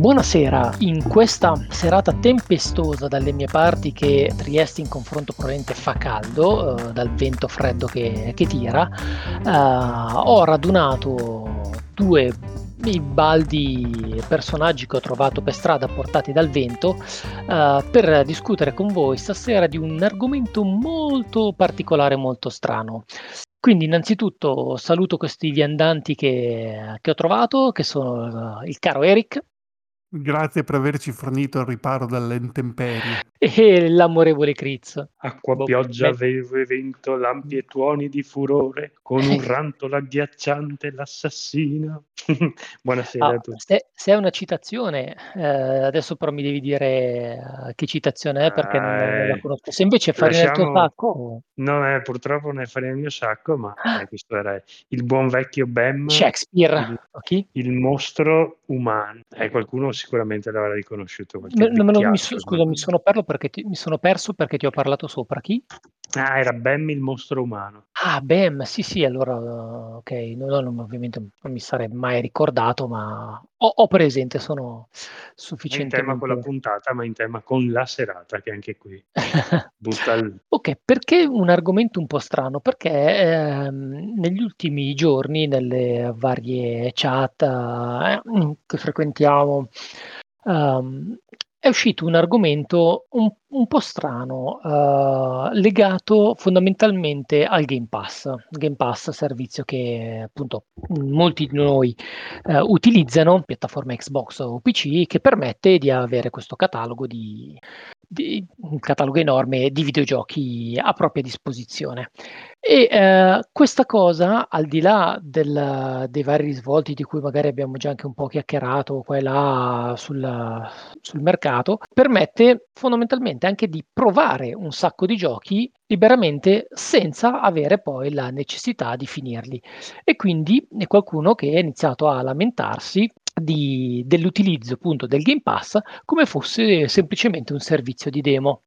Buonasera, in questa serata tempestosa dalle mie parti che Trieste in confronto probabilmente fa caldo, eh, dal vento freddo che, che tira, eh, ho radunato due i baldi personaggi che ho trovato per strada portati dal vento uh, per discutere con voi stasera di un argomento molto particolare, molto strano. Quindi innanzitutto saluto questi viandanti che, che ho trovato, che sono uh, il caro Eric. Grazie per averci fornito il riparo dalle intemperie. E l'amorevole Critz. Acqua, boh, pioggia, vento e vento, lampi e tuoni di furore, con un rantolo agghiacciante l'assassino. Buonasera ah, a tutti. Se, se, è una citazione, eh, adesso però mi devi dire uh, che citazione è perché eh, non, non, la conosco. Se invece fare lasciamo... nel tuo sacco... Non è, purtroppo non è fare nel mio sacco, ma ah. eh, questo era il buon vecchio Bem. Shakespeare. Il, okay. il mostro umano. Eh, qualcuno sicuramente l'avrà riconosciuto. Me, me mi so, scusa, mi sono, ti, mi sono, perso perché ti ho parlato sopra. Chi? Ah, era Bem il mostro umano. Ah, Bem, sì, sì, allora, ok, no, no, ovviamente non mi sarei mai ricordato, ma ho, ho presente, sono sufficientemente... in tema con la puntata, ma in tema con la serata, che anche qui butta il... Ok, perché un argomento un po' strano? Perché ehm, negli ultimi giorni, nelle varie chat eh, che frequentiamo, um, è uscito un argomento un, un po' strano, uh, legato fondamentalmente al Game Pass. Game Pass, servizio che appunto molti di noi uh, utilizzano, piattaforma Xbox o PC, che permette di avere questo catalogo di, di un catalogo enorme di videogiochi a propria disposizione. E eh, questa cosa, al di là del, dei vari risvolti di cui magari abbiamo già anche un po' chiacchierato qua e là sul, sul mercato, permette fondamentalmente anche di provare un sacco di giochi liberamente senza avere poi la necessità di finirli. E quindi è qualcuno che ha iniziato a lamentarsi di, dell'utilizzo appunto del Game Pass come fosse semplicemente un servizio di demo.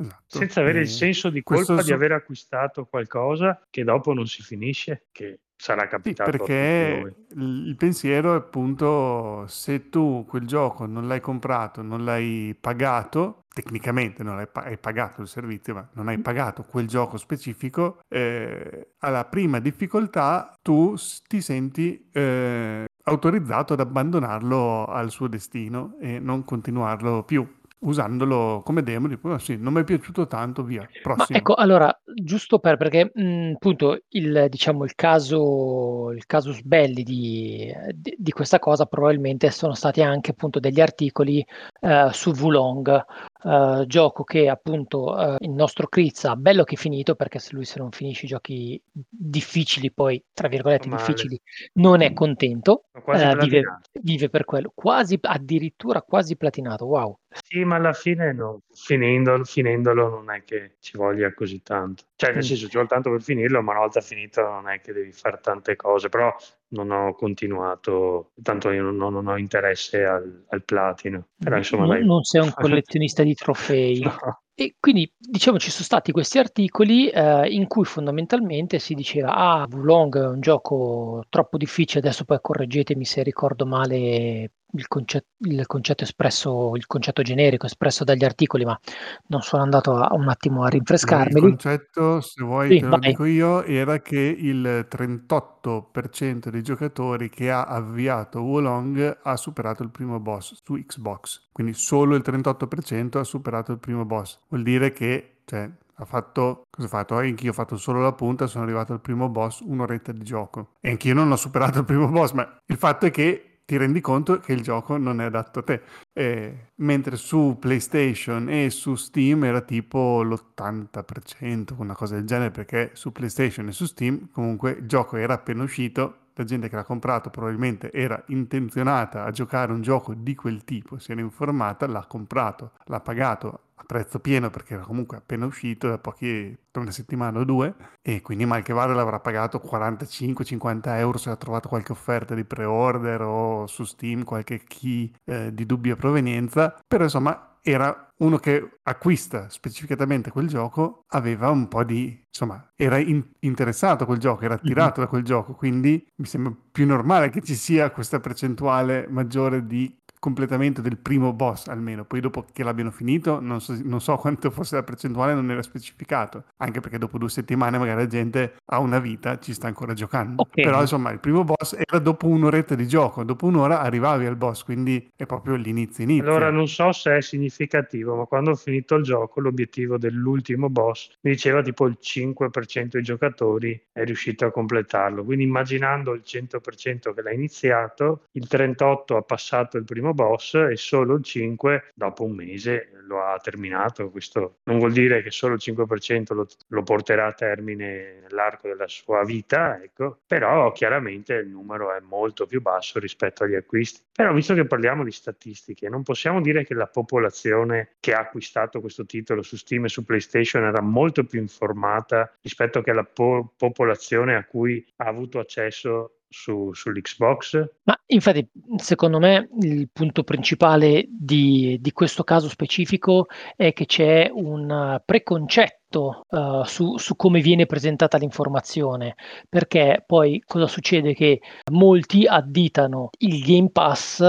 Esatto. Senza avere il senso di colpa so- di aver acquistato qualcosa che dopo non si finisce, che sarà capitato. Sì, perché il pensiero è appunto se tu quel gioco non l'hai comprato, non l'hai pagato, tecnicamente non hai pagato il servizio, ma non hai pagato quel gioco specifico, eh, alla prima difficoltà tu ti senti eh, autorizzato ad abbandonarlo al suo destino e non continuarlo più usandolo come demo, dico, ah, sì, non mi è piaciuto tanto, via, ecco, allora, giusto per, perché mh, appunto il, diciamo, il caso, il casus belli di, di, di questa cosa probabilmente sono stati anche appunto degli articoli eh, su Wulong, eh, gioco che appunto eh, il nostro Crizza, bello che finito, perché se lui se non finisce i giochi difficili, poi tra virgolette Male. difficili, non è contento, eh, vive, vive per quello, quasi addirittura quasi platinato, wow. Sì, ma alla fine no, finendolo, finendolo non è che ci voglia così tanto. Cioè, nel senso, ci vuole tanto per finirlo, ma una volta finito non è che devi fare tante cose, però non ho continuato, tanto io non, non ho interesse al, al platino. Però, insomma, non, non sei un collezionista di trofei. No. E quindi diciamo ci sono stati questi articoli eh, in cui fondamentalmente si diceva ah Wulong è un gioco troppo difficile, adesso poi correggetemi se ricordo male il concetto, il concetto espresso, il concetto generico espresso dagli articoli, ma non sono andato a, un attimo a rinfrescarmi. Il concetto, se vuoi sì, te lo vai. dico io, era che il 38% dei giocatori che ha avviato Wolong ha superato il primo boss su Xbox, quindi solo il 38% ha superato il primo boss. Vuol dire che cioè, ha fatto, cosa ha fatto? Anch'io ho fatto solo la punta, sono arrivato al primo boss, un'oretta di gioco. E anch'io non ho superato il primo boss, ma il fatto è che ti rendi conto che il gioco non è adatto a te. Eh, mentre su PlayStation e su Steam era tipo l'80%, una cosa del genere, perché su PlayStation e su Steam comunque il gioco era appena uscito, la gente che l'ha comprato probabilmente era intenzionata a giocare un gioco di quel tipo, si era informata, l'ha comprato, l'ha pagato a prezzo pieno perché era comunque appena uscito da pochi, da una settimana o due e quindi mal che vada l'avrà pagato 45-50 euro se ha trovato qualche offerta di pre-order o su Steam qualche key eh, di dubbia provenienza però insomma era uno che acquista specificatamente quel gioco, aveva un po' di, insomma, era in- interessato a quel gioco, era attirato mm-hmm. da quel gioco, quindi mi sembra più normale che ci sia questa percentuale maggiore di completamento del primo boss almeno, poi dopo che l'abbiano finito non so, non so quanto fosse la percentuale, non era specificato, anche perché dopo due settimane magari la gente ha una vita, ci sta ancora giocando. Okay. Però insomma il primo boss era dopo un'oretta di gioco, dopo un'ora arrivavi al boss, quindi è proprio l'inizio inizio. Allora non so se è significativo, ma quando ho finito il gioco l'obiettivo dell'ultimo boss mi diceva tipo il 5% dei giocatori è riuscito a completarlo, quindi immaginando il 100% che l'ha iniziato, il 38% ha passato il primo boss e solo il 5% dopo un mese lo ha terminato. Questo non vuol dire che solo il 5% lo, lo porterà a termine nell'arco della sua vita, ecco. però chiaramente il numero è molto più basso rispetto agli acquisti. Però visto che parliamo di statistiche, non possiamo dire che la popolazione che ha acquistato questo titolo su Steam e su PlayStation era molto più informata rispetto che alla po- popolazione a cui ha avuto accesso su, sull'Xbox? Ma infatti, secondo me, il punto principale di, di questo caso specifico è che c'è un preconcetto Uh, su, su, come viene presentata l'informazione, perché poi cosa succede? Che molti additano il Game Pass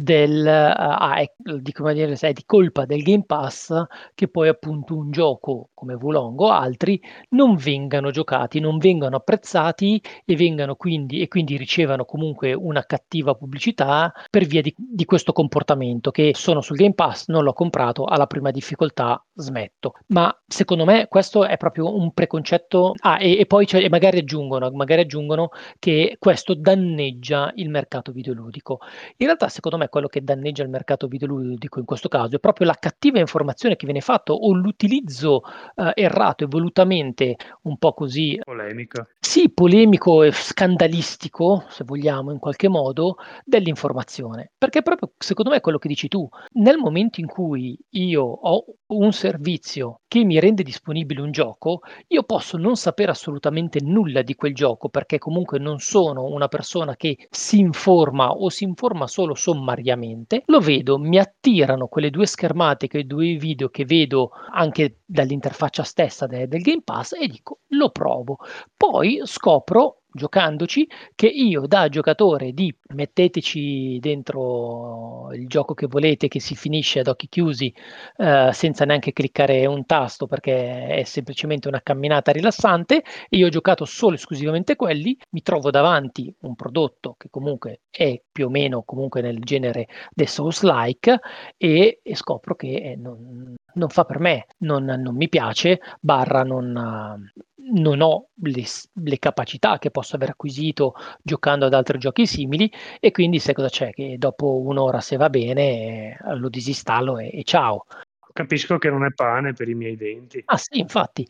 del, uh, ah, è, dico maniera, è di colpa del Game Pass che poi appunto un gioco come Volongo o altri non vengano giocati, non vengano apprezzati e vengano quindi, e quindi ricevano comunque una cattiva pubblicità per via di, di questo comportamento che sono sul Game Pass, non l'ho comprato, alla prima difficoltà smetto. Ma secondo me questo è proprio un preconcetto. Ah, e, e poi e magari, aggiungono, magari aggiungono che questo danneggia il mercato videoludico. In realtà, secondo me, quello che danneggia il mercato videoludico in questo caso è proprio la cattiva informazione che viene fatta o l'utilizzo eh, errato e volutamente un po' così polemico. Sì, polemico e scandalistico, se vogliamo, in qualche modo, dell'informazione. Perché proprio secondo me è quello che dici tu. Nel momento in cui io ho un servizio che mi rende disponibile un gioco, io posso non sapere assolutamente nulla di quel gioco perché comunque non sono una persona che si informa o si informa solo sommariamente. Lo vedo, mi attirano quelle due schermate, quei due video che vedo anche dall'interfaccia stessa de- del Game Pass e dico lo provo. Poi scopro giocandoci che io da giocatore di metteteci dentro il gioco che volete che si finisce ad occhi chiusi eh, senza neanche cliccare un tasto perché è semplicemente una camminata rilassante io ho giocato solo e esclusivamente quelli mi trovo davanti un prodotto che comunque è più o meno comunque nel genere del Souls like e, e scopro che eh, non, non fa per me, non, non mi piace, barra non, non ho le, le, capacità che posso aver acquisito giocando ad altri giochi simili e quindi sai cosa c'è? Che dopo un'ora se va bene lo disinstallo e, e ciao. Capisco che non è pane per i miei denti. Ah sì, infatti.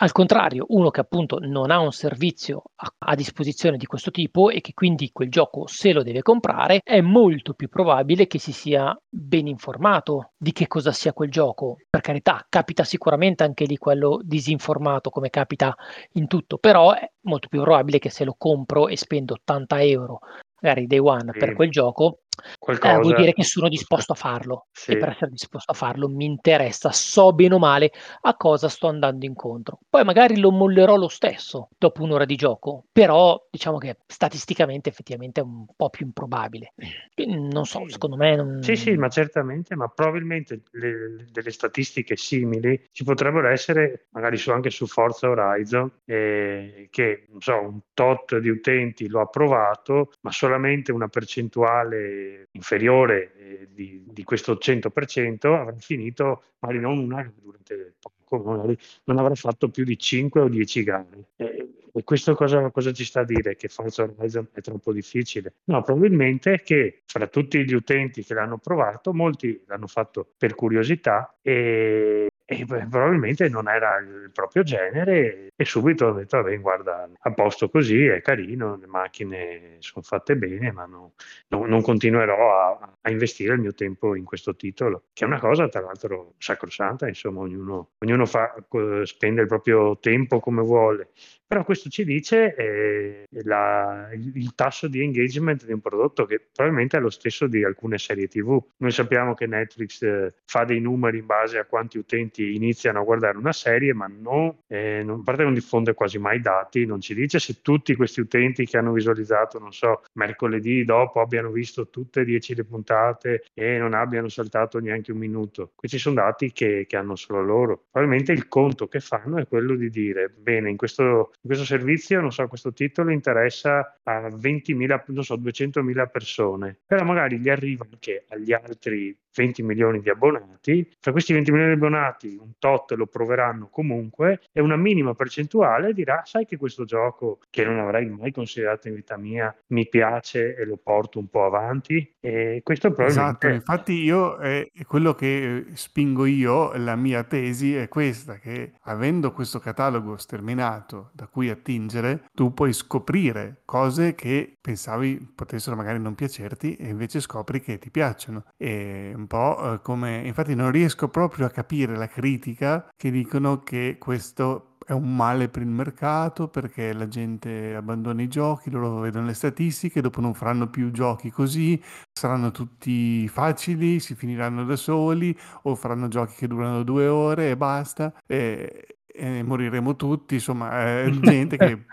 Al contrario, uno che appunto non ha un servizio a, a, disposizione di questo tipo e che quindi quel gioco se lo deve comprare, è molto più probabile che si sia ben informato di che cosa sia quel gioco. Per carità, capita sicuramente anche di quello disinformato come capita in tutto, però è molto più probabile che se lo compro e spendo 80 euro magari day one sì. per quel gioco, Qualcosa... Eh, vuol dire che sono disposto a farlo sì. e per essere disposto a farlo mi interessa, so bene o male a cosa sto andando incontro. Poi magari lo mollerò lo stesso dopo un'ora di gioco, però diciamo che statisticamente effettivamente è un po' più improbabile. Non so, sì. secondo me... Non... Sì, sì, ma certamente, ma probabilmente le, delle statistiche simili ci potrebbero essere magari su, anche su Forza Horizon, eh, che non so, un tot di utenti lo ha provato, ma solamente una percentuale inferiore eh, di, di, questo 100% avrà finito magari non una durante poco, magari non avrà fatto più di 5 o 10 gare. E, e questo cosa, cosa, ci sta a dire? Che Forza Horizon è troppo difficile? No, probabilmente che fra tutti gli utenti che l'hanno provato, molti l'hanno fatto per curiosità e, e probabilmente non era il proprio genere e subito ho detto vabbè guarda a posto così è carino le macchine sono fatte bene ma no, no, non continuerò a, a, investire il mio tempo in questo titolo che è una cosa tra l'altro sacrosanta insomma ognuno, ognuno fa, spende il proprio tempo come vuole. Però questo ci dice eh, la, il tasso di engagement di un prodotto che probabilmente è lo stesso di alcune serie tv noi sappiamo che Netflix eh, fa dei numeri in base a quanti utenti utenti iniziano a guardare una serie, ma non, eh, non, a parte non diffonde quasi mai dati, non ci dice se tutti questi utenti che hanno visualizzato, non so, mercoledì dopo abbiano visto tutte e dieci le puntate e non abbiano saltato neanche un minuto. Questi sono dati che, che hanno solo loro. Probabilmente il conto che fanno è quello di dire, bene, in questo, in questo servizio, non so, questo titolo interessa a 20.000, non so, 200.000 persone, però magari gli arriva anche agli altri 20 milioni di abbonati, fra questi 20 milioni di abbonati un tot lo proveranno comunque e una minima percentuale dirà sai che questo gioco che non avrei mai considerato in vita mia mi piace e lo porto un po' avanti e questo probabilmente... Esatto, infatti io eh, quello che spingo io, la mia tesi è questa, che avendo questo catalogo sterminato da cui attingere, tu puoi scoprire cose che pensavi potessero magari non piacerti e invece scopri che ti piacciono. E un po' eh, come, infatti non riesco proprio a capire la critica che dicono che questo è un male per il mercato perché la gente abbandona i giochi, loro vedono le statistiche, dopo non faranno più giochi così, saranno tutti facili, si finiranno da soli o faranno giochi che durano due ore e basta e, e moriremo tutti, insomma, è gente che...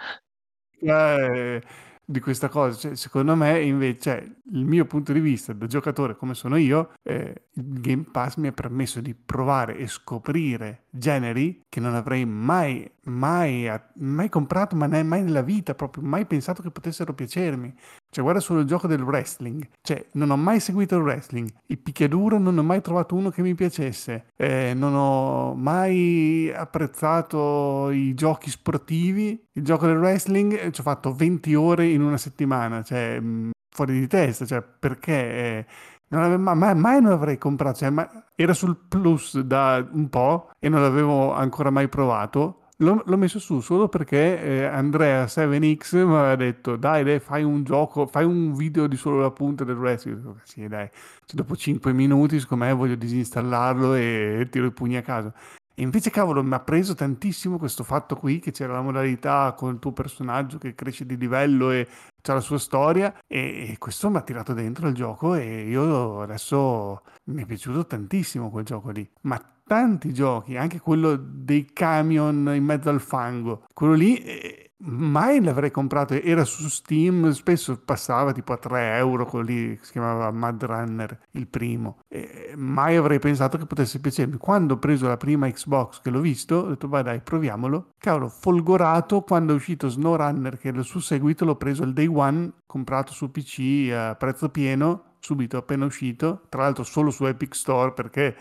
Eh, di questa cosa. Cioè, secondo me, invece, cioè, il mio punto di vista da giocatore come sono io, eh, il Game Pass mi ha permesso di provare e scoprire generi che non avrei mai, mai, mai comprato, ma mai nella vita, proprio mai pensato che potessero piacermi. Cioè, guarda solo il gioco del wrestling. Cioè, non ho mai seguito il wrestling. Il picchiaduro non ho mai trovato uno che mi piacesse. Eh, non ho mai apprezzato i giochi sportivi. Il gioco del wrestling eh, ci ho fatto 20 ore in una settimana. Cioè, mh, fuori di testa. Cioè, perché... Eh, non ave- mai, mai, non l'avrei comprato. Cioè, era sul plus da un po' e non l'avevo ancora mai provato L'ho, l'ho, messo su solo perché eh, Andrea 7X mi aveva detto dai dai fai un gioco, fai un video di solo la punta del wrestling. Sì dai, cioè, dopo 5 minuti secondo me voglio disinstallarlo e tiro i pugni a casa. E invece, cavolo, mi ha preso tantissimo questo fatto qui, che c'era la modalità con il tuo personaggio che cresce di livello e c'ha la sua storia, e, e questo mi ha tirato dentro il gioco e io adesso mi è piaciuto tantissimo quel gioco lì. Ma tanti giochi, anche quello dei camion in mezzo al fango, quello lì... Eh, mai l'avrei comprato, era su Steam, spesso passava tipo a 3 euro, quello lì si chiamava Mad Runner, il primo. E mai avrei pensato che potesse piacermi. Quando ho preso la prima Xbox che l'ho visto, ho detto vai dai, proviamolo. Cavolo, folgorato quando è uscito SnowRunner, che è il suo seguito, l'ho preso il day one, comprato su PC a prezzo pieno, subito appena uscito, tra l'altro solo su Epic Store perché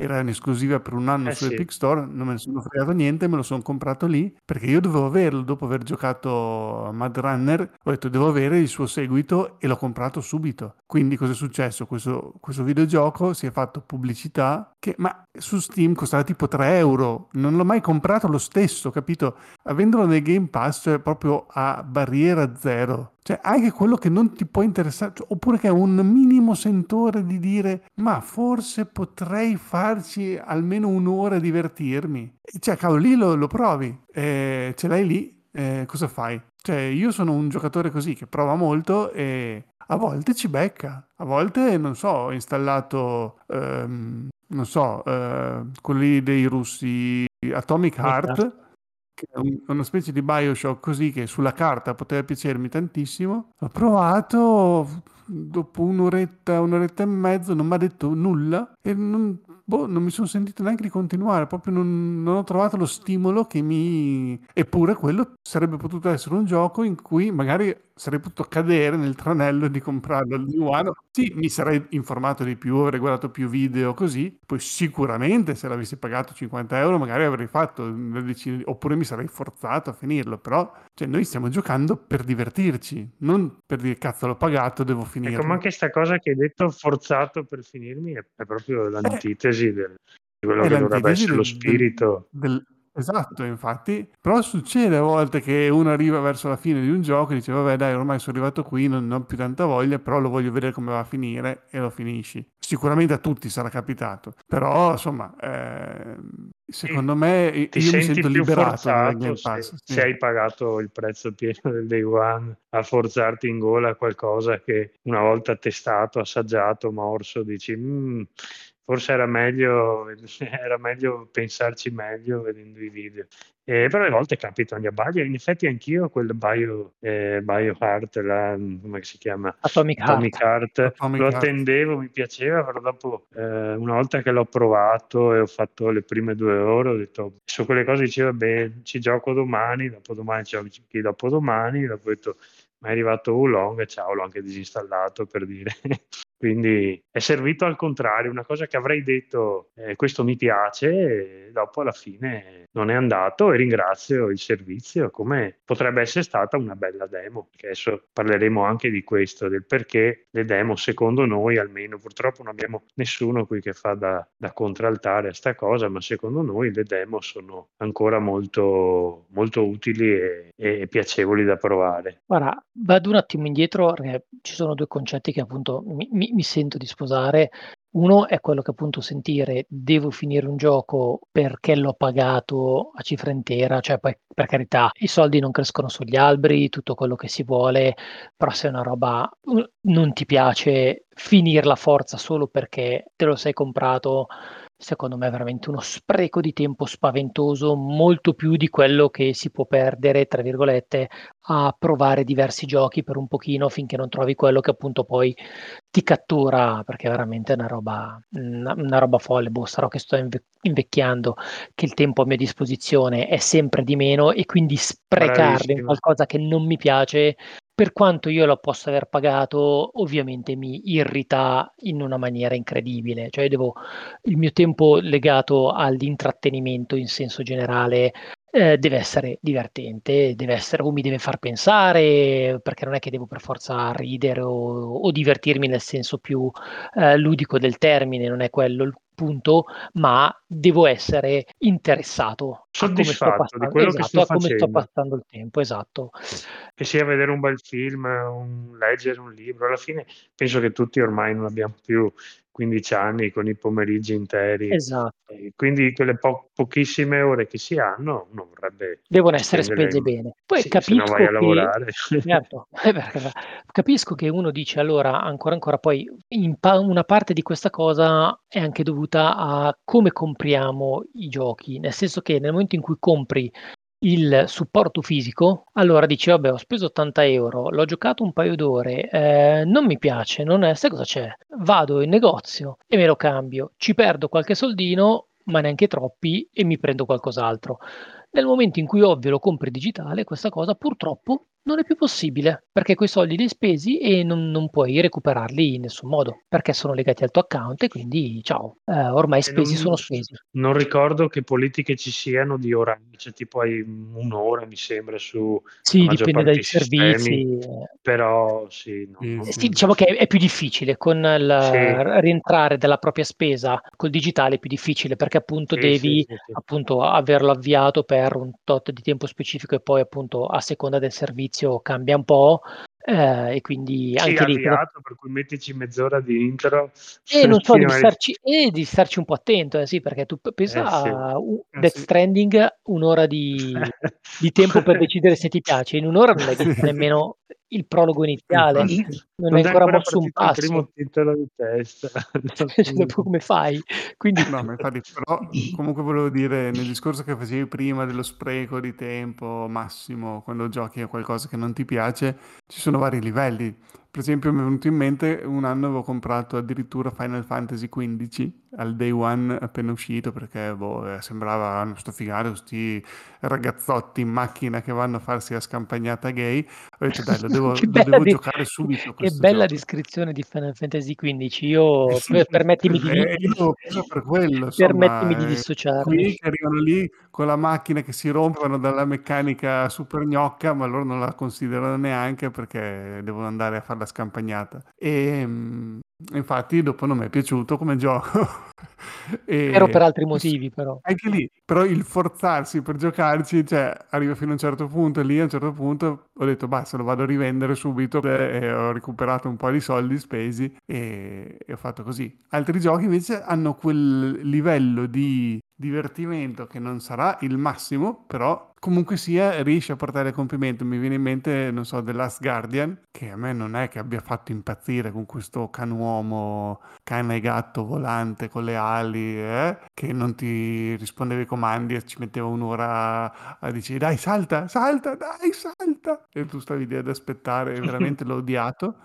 era in esclusiva per un anno eh su sì. Epic Store, non me ne sono fregato niente, me lo sono comprato lì perché io dovevo averlo dopo aver giocato a Mad Runner, ho detto devo avere il suo seguito e l'ho comprato subito. Quindi cosa è successo? Questo, questo videogioco si è fatto pubblicità che ma su Steam costava tipo 3 euro, non l'ho mai comprato lo stesso, capito? Avendolo nel Game Pass, cioè proprio a barriera zero. Cioè, anche quello che non ti può interessare, cioè, oppure che ha un minimo sentore di dire, ma forse potrei farci almeno un'ora a divertirmi. Cioè, cavolo, lì lo, lo provi, eh, ce l'hai lì, eh, cosa fai? Cioè, io sono un giocatore così che prova molto e a volte ci becca, a volte, non so, ho installato, ehm, non so, eh, quelli dei russi, Atomic Heart è una specie di Bioshock così che sulla carta poteva piacermi tantissimo. L'ho provato, dopo un'oretta, un'oretta e mezzo non mi ha detto nulla e non, boh, non mi sono sentito neanche di continuare, proprio non, non, ho trovato lo stimolo che mi... Eppure quello sarebbe potuto essere un gioco in cui magari sarei potuto cadere nel tranello di comprarlo al One. Sì, mi sarei informato di più, avrei guardato più video così, poi sicuramente se l'avessi pagato 50 euro magari avrei fatto una decina, oppure mi sarei forzato a finirlo, però cioè, noi stiamo giocando per divertirci, non per dire cazzo l'ho pagato, devo finire. Ecco, ma anche questa cosa che hai detto forzato per finirmi è, proprio eh. l'antitesi eh, del, di quello che dovrebbe essere lo spirito. Del, del, esatto, infatti. Però succede a volte che uno arriva verso la fine di un gioco e dice vabbè dai ormai sono arrivato qui, non, non ho più tanta voglia, però lo voglio vedere come va a finire e lo finisci. Sicuramente a tutti sarà capitato, però insomma eh, secondo me ti io mi sento liberato Pass. Se, sì. se hai pagato il prezzo pieno del day one a forzarti in gola qualcosa che una volta testato, assaggiato, morso, dici... Mm, forse era meglio, era meglio pensarci meglio vedendo i video. Eh, però a volte capitano gli abbagli, in effetti anch'io quel Bio, eh, BioHeart, la, come si chiama? Atomic, Atomic Heart, Heart, Atomic lo Heart. attendevo, mi piaceva, però dopo eh, una volta che l'ho provato e ho fatto le prime due ore, ho detto, su quelle cose dicevo, beh, ci gioco domani, dopodomani ci giochi dopodomani, dopo ho detto, ma è arrivato Oolong e ciao, l'ho anche disinstallato per dire. Quindi è servito al contrario, una cosa che avrei detto eh, questo mi piace e dopo alla fine non è andato e ringrazio il servizio come potrebbe essere stata una bella demo, perché adesso parleremo anche di questo, del perché le demo secondo noi almeno, purtroppo non abbiamo nessuno qui che fa da, da contraltare a sta cosa, ma secondo noi le demo sono ancora molto, molto utili e, e piacevoli da provare. Guarda, vado un attimo indietro perché ci sono due concetti che appunto mi, mi mi, sento di sposare. Uno è quello che appunto sentire devo finire un gioco perché l'ho pagato a cifra intera, cioè poi per carità i soldi non crescono sugli alberi, tutto quello che si vuole, però se una roba non ti piace finirla forza solo perché te lo sei comprato secondo me è veramente uno spreco di tempo spaventoso, molto più di quello che si può perdere, tra virgolette, a provare diversi giochi per un pochino finché non trovi quello che appunto poi ti cattura, perché è veramente una roba, una, una roba folle. Boh, sarò che sto inve- invecchiando, che il tempo a mia disposizione è sempre di meno e quindi sprecarlo in qualcosa che non mi piace per quanto io lo possa aver pagato, ovviamente mi irrita in una maniera incredibile. Cioè, devo, il mio tempo legato all'intrattenimento in senso generale eh, deve essere divertente, deve essere o mi deve far pensare, perché non è che devo per forza ridere o, o divertirmi nel senso più eh, ludico del termine, non è quello punto, ma devo essere interessato soddisfatto di quello esatto, che sto a come facendo. sto passando il tempo, esatto. Che sia vedere un bel film, un, leggere un libro, alla fine penso che tutti ormai non abbiamo più 15 anni con i pomeriggi interi. Esatto. quindi quelle po- pochissime ore che si hanno uno vorrebbe devono essere spese bene. Poi sì, capisco che lavorare. certo, eh, capisco che uno dice allora ancora ancora poi pa- una parte di questa cosa è anche dovuta a come compriamo i giochi, nel senso che nel momento in cui compri il supporto fisico, allora dici vabbè ho speso 80 euro, l'ho giocato un paio d'ore, eh, non mi piace, non è, sai cosa c'è? Vado in negozio e me lo cambio, ci perdo qualche soldino, ma neanche troppi e mi prendo qualcos'altro. Nel momento in cui ovvio lo compri digitale, questa cosa purtroppo non è più possibile perché quei soldi li hai spesi e non, non, puoi recuperarli in nessun modo perché sono legati al tuo account e quindi ciao, eh, ormai spesi non, sono spesi. Non ricordo che politiche ci siano di ora, cioè tipo hai un'ora mi sembra su... Sì, dipende dai sistemi, servizi. Però sì, no, mm. sì, diciamo che è, è, più difficile con il sì. rientrare della propria spesa col digitale è più difficile perché appunto sì, devi appunto averlo avviato per un tot di tempo specifico e poi appunto a seconda del servizio servizio cambia un po'. Eh, e quindi sì, anche lì per cui mettici mezz'ora di intro e non so, devi starci, e devi starci un po' attento, eh, sì, perché tu pensa eh, sì. a uh, Death. Stranding, un'ora di, di, tempo per decidere se ti piace, in un'ora non hai visto nemmeno il prologo iniziale, non, non è ancora, ancora mosso un passo. Il primo titolo di testa. cioè, come fai? Quindi... No, ma infatti, però comunque volevo dire, nel discorso che facevi prima dello spreco di tempo massimo, quando giochi a qualcosa che non ti piace, ci sono vari livelli. Per esempio mi è venuto in mente un anno avevo comprato addirittura Final Fantasy XV al day one appena uscito perché boh, eh, sembrava uno sto figato, questi ragazzotti in macchina che vanno a farsi la scampagnata gay. Ho detto dai, lo devo, lo devo di... giocare subito. Che bella gioco. descrizione di Final Fantasy XV. Io eh sì, permettimi di, eh, io per quello, insomma, permettimi di dissociarmi. Qui che arrivano lì con la macchina che si rompono dalla meccanica super gnocca, ma loro non la considerano neanche perché devono andare a fare la scampagnata. E mm, infatti dopo non mi è piaciuto come gioco. e... Però per altri motivi però. Anche lì, però il forzarsi per giocarci, cioè arriva fino a un certo punto lì a un certo punto ho detto basta, lo vado a rivendere subito e ho recuperato un po' di soldi spesi e, e ho fatto così. Altri giochi invece hanno quel livello di divertimento che non sarà il massimo, però comunque sia riesce a portare a compimento. Mi viene in mente, non so, The Last Guardian, che a me non è che abbia fatto impazzire con questo canuomo, cane e gatto volante con le ali, eh? che non ti rispondeva ai comandi e ci metteva un'ora a dire dai salta, salta, dai salta. E tu stavi lì ad aspettare, veramente l'ho odiato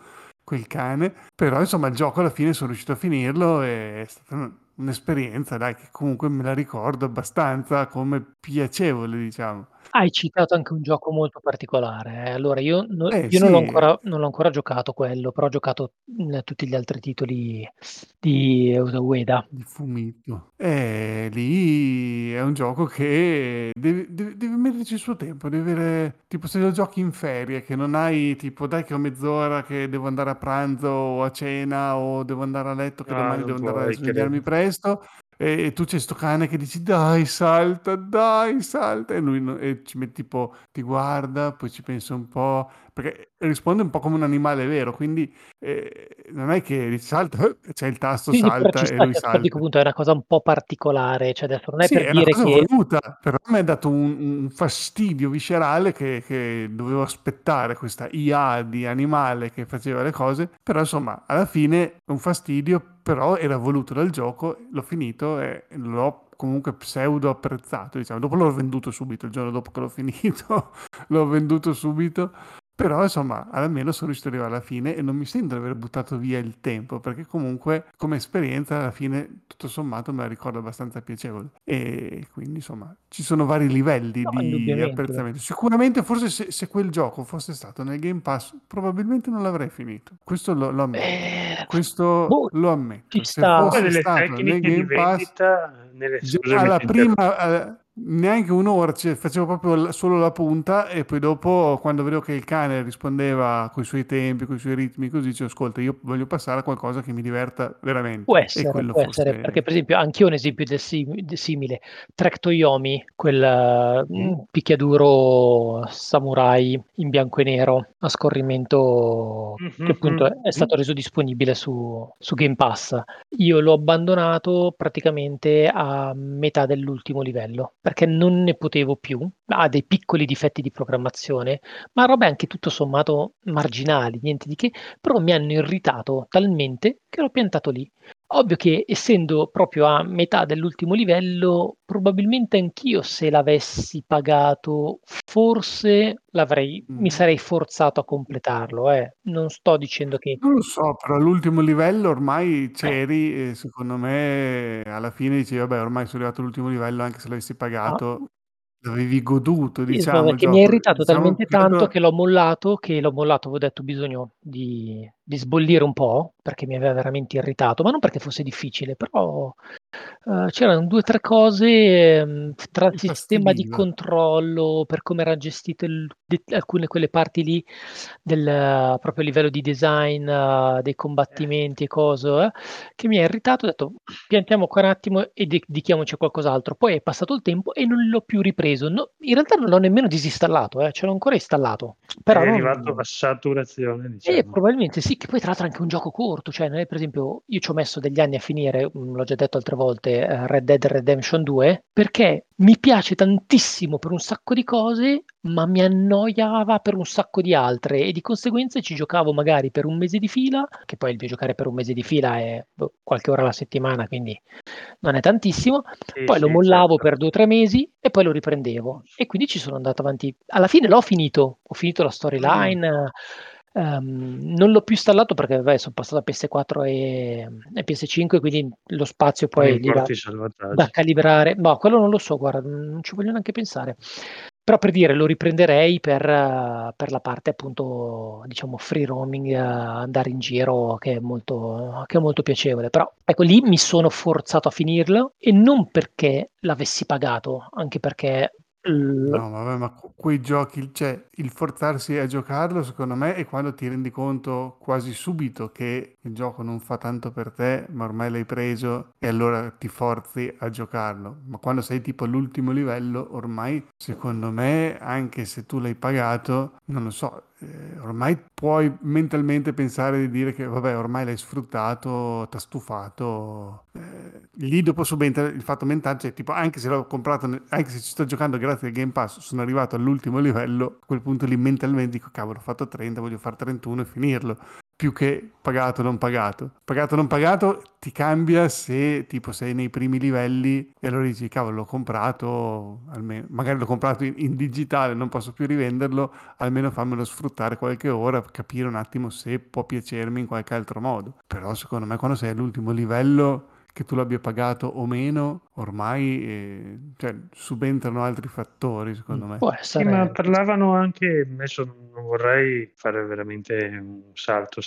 quel cane, però insomma il gioco alla fine sono riuscito a finirlo e è stata un'esperienza, dai, che comunque me la ricordo abbastanza come piacevole, diciamo. Hai citato anche un gioco molto particolare. Eh. Allora io, no, eh, io non, l'ho ancora, non, l'ho ancora, giocato quello, però ho giocato mh, tutti gli altri titoli di Ueda. Di Fumito. Eh, lì è un gioco che deve, deve, deve, metterci il suo tempo, deve avere, tipo se lo giochi in ferie, che non hai tipo dai che ho mezz'ora che devo andare a pranzo o a cena o devo andare a letto che ah, domani devo andare a svegliarmi presto e, tu c'è sto cane che dici dai salta, dai salta. E lui e ci metti tipo ti guarda, poi ci pensa un po', perché risponde un po' come un animale vero, quindi eh, non è che salta, c'è il tasto sì, salta e lui salta. Dico, appunto, è una cosa un po' particolare, cioè adesso non è sì, per è dire che... voluta, però mi ha dato un, un fastidio viscerale che, che, dovevo aspettare questa IA di animale che faceva le cose, però insomma alla fine un fastidio però era voluto dal gioco, l'ho finito e l'ho comunque pseudo apprezzato, diciamo. Dopo l'ho venduto subito, il giorno dopo che l'ho finito, l'ho venduto subito però insomma, almeno sono riuscito ad arrivare alla fine e non mi sento di aver buttato via il tempo, perché comunque come esperienza alla fine tutto sommato me la ricordo abbastanza piacevole. E quindi insomma, ci sono vari livelli no, di apprezzamento. Sicuramente forse se, se, quel gioco fosse stato nel Game Pass, probabilmente non l'avrei finito. Questo lo, lo ammetto. Eh, Questo boh, lo ammetto. Se fosse stato nel Game Pass, nelle alla prima neanche un'ora, cioè, facevo proprio solo la punta e poi dopo quando vedevo che il cane rispondeva con i suoi tempi, con i suoi ritmi, così dicevo ascolta io voglio passare a qualcosa che mi diverta veramente. Può essere, può fosse... essere perché per esempio anch'io ho un esempio del, sim- del simile, Trek Toyomi, quel mm. picchiaduro samurai in bianco e nero a scorrimento mm-hmm. che appunto è stato reso disponibile su, su Game Pass. Io l'ho abbandonato praticamente a metà dell'ultimo livello perché non ne potevo più. Ha dei piccoli difetti di programmazione, ma robe anche tutto sommato marginali, niente di che, però mi hanno irritato talmente che l'ho piantato lì. Ovvio che essendo proprio a metà dell'ultimo livello, probabilmente anch'io se l'avessi pagato, forse l'avrei, mm. mi sarei forzato a completarlo. Eh. Non sto dicendo che... Non lo so, però all'ultimo livello ormai c'eri e secondo me alla fine dicevi, vabbè, ormai sono arrivato all'ultimo livello anche se l'avessi pagato. Ah. L'avevi goduto, diciamo. Sì, che mi ha irritato diciamo, talmente credo... tanto che l'ho mollato, che l'ho mollato, ho detto bisogno di, di, sbollire un po', perché mi aveva veramente irritato, ma non perché fosse difficile, però uh, c'erano due o tre cose um, tra il sistema di controllo, per come era gestito il, di, alcune quelle parti lì del uh, proprio livello di design uh, dei combattimenti e cose, eh, che mi ha irritato, ho detto piantiamo qua un attimo e dedichiamoci a qualcos'altro. Poi è passato il tempo e non l'ho più ripreso. No, in realtà non l'ho nemmeno disinstallato, eh, ce l'ho ancora installato. Però è arrivato non... a saturazione, diciamo. Eh, probabilmente sì, che poi tra l'altro è anche un gioco corto, cioè noi per esempio io ci ho messo degli anni a finire, mm, l'ho già detto altre volte, uh, Red Dead Redemption 2, perché mi piace tantissimo per un sacco di cose, ma mi annoiava per un sacco di altre e di conseguenza ci giocavo magari per un mese di fila, che poi il mio giocare per un mese di fila è boh, qualche ora alla settimana, quindi non è tantissimo, sì, poi sì, lo mollavo certo. per due o tre mesi e poi lo riprendevo e quindi ci sono andato avanti. Alla fine l'ho finito, ho finito la storyline. Mm Um, non l'ho più installato perché beh, sono passato a PS4 e, e PS5, quindi lo spazio poi lì da, da, calibrare. No, quello non lo so, guarda, non ci voglio neanche pensare. Però per dire, lo riprenderei per, per la parte appunto, diciamo, free roaming, uh, andare in giro, che è, molto, che è molto piacevole. Però ecco, lì mi sono forzato a finirlo e non perché l'avessi pagato, anche perché No, vabbè, ma quei giochi, cioè il forzarsi a giocarlo, secondo me, è quando ti rendi conto quasi subito che il gioco non fa tanto per te, ma ormai l'hai preso e allora ti forzi a giocarlo. Ma quando sei tipo all'ultimo livello, ormai, secondo me, anche se tu l'hai pagato, non lo so, eh, ormai puoi mentalmente pensare di dire che vabbè ormai l'hai sfruttato, ti ha stufato. Eh, lì dopo subentra il fatto mentale, cioè tipo anche se l'ho comprato, anche se ci sto giocando grazie al Game Pass, sono arrivato all'ultimo livello, a quel punto lì mentalmente dico cavolo ho fatto 30, voglio fare 31 e finirlo più che pagato non pagato. Pagato non pagato ti cambia se tipo sei nei primi livelli e allora dici cavolo l'ho comprato, almeno, magari l'ho comprato in, in, digitale, non posso più rivenderlo, almeno fammelo sfruttare qualche ora, capire un attimo se può piacermi in qualche altro modo. Però secondo me quando sei all'ultimo livello che tu l'abbia pagato o meno, ormai eh, cioè, subentrano altri fattori, secondo me. Può essere. Sì, ma parlavano anche, adesso non vorrei fare veramente un salto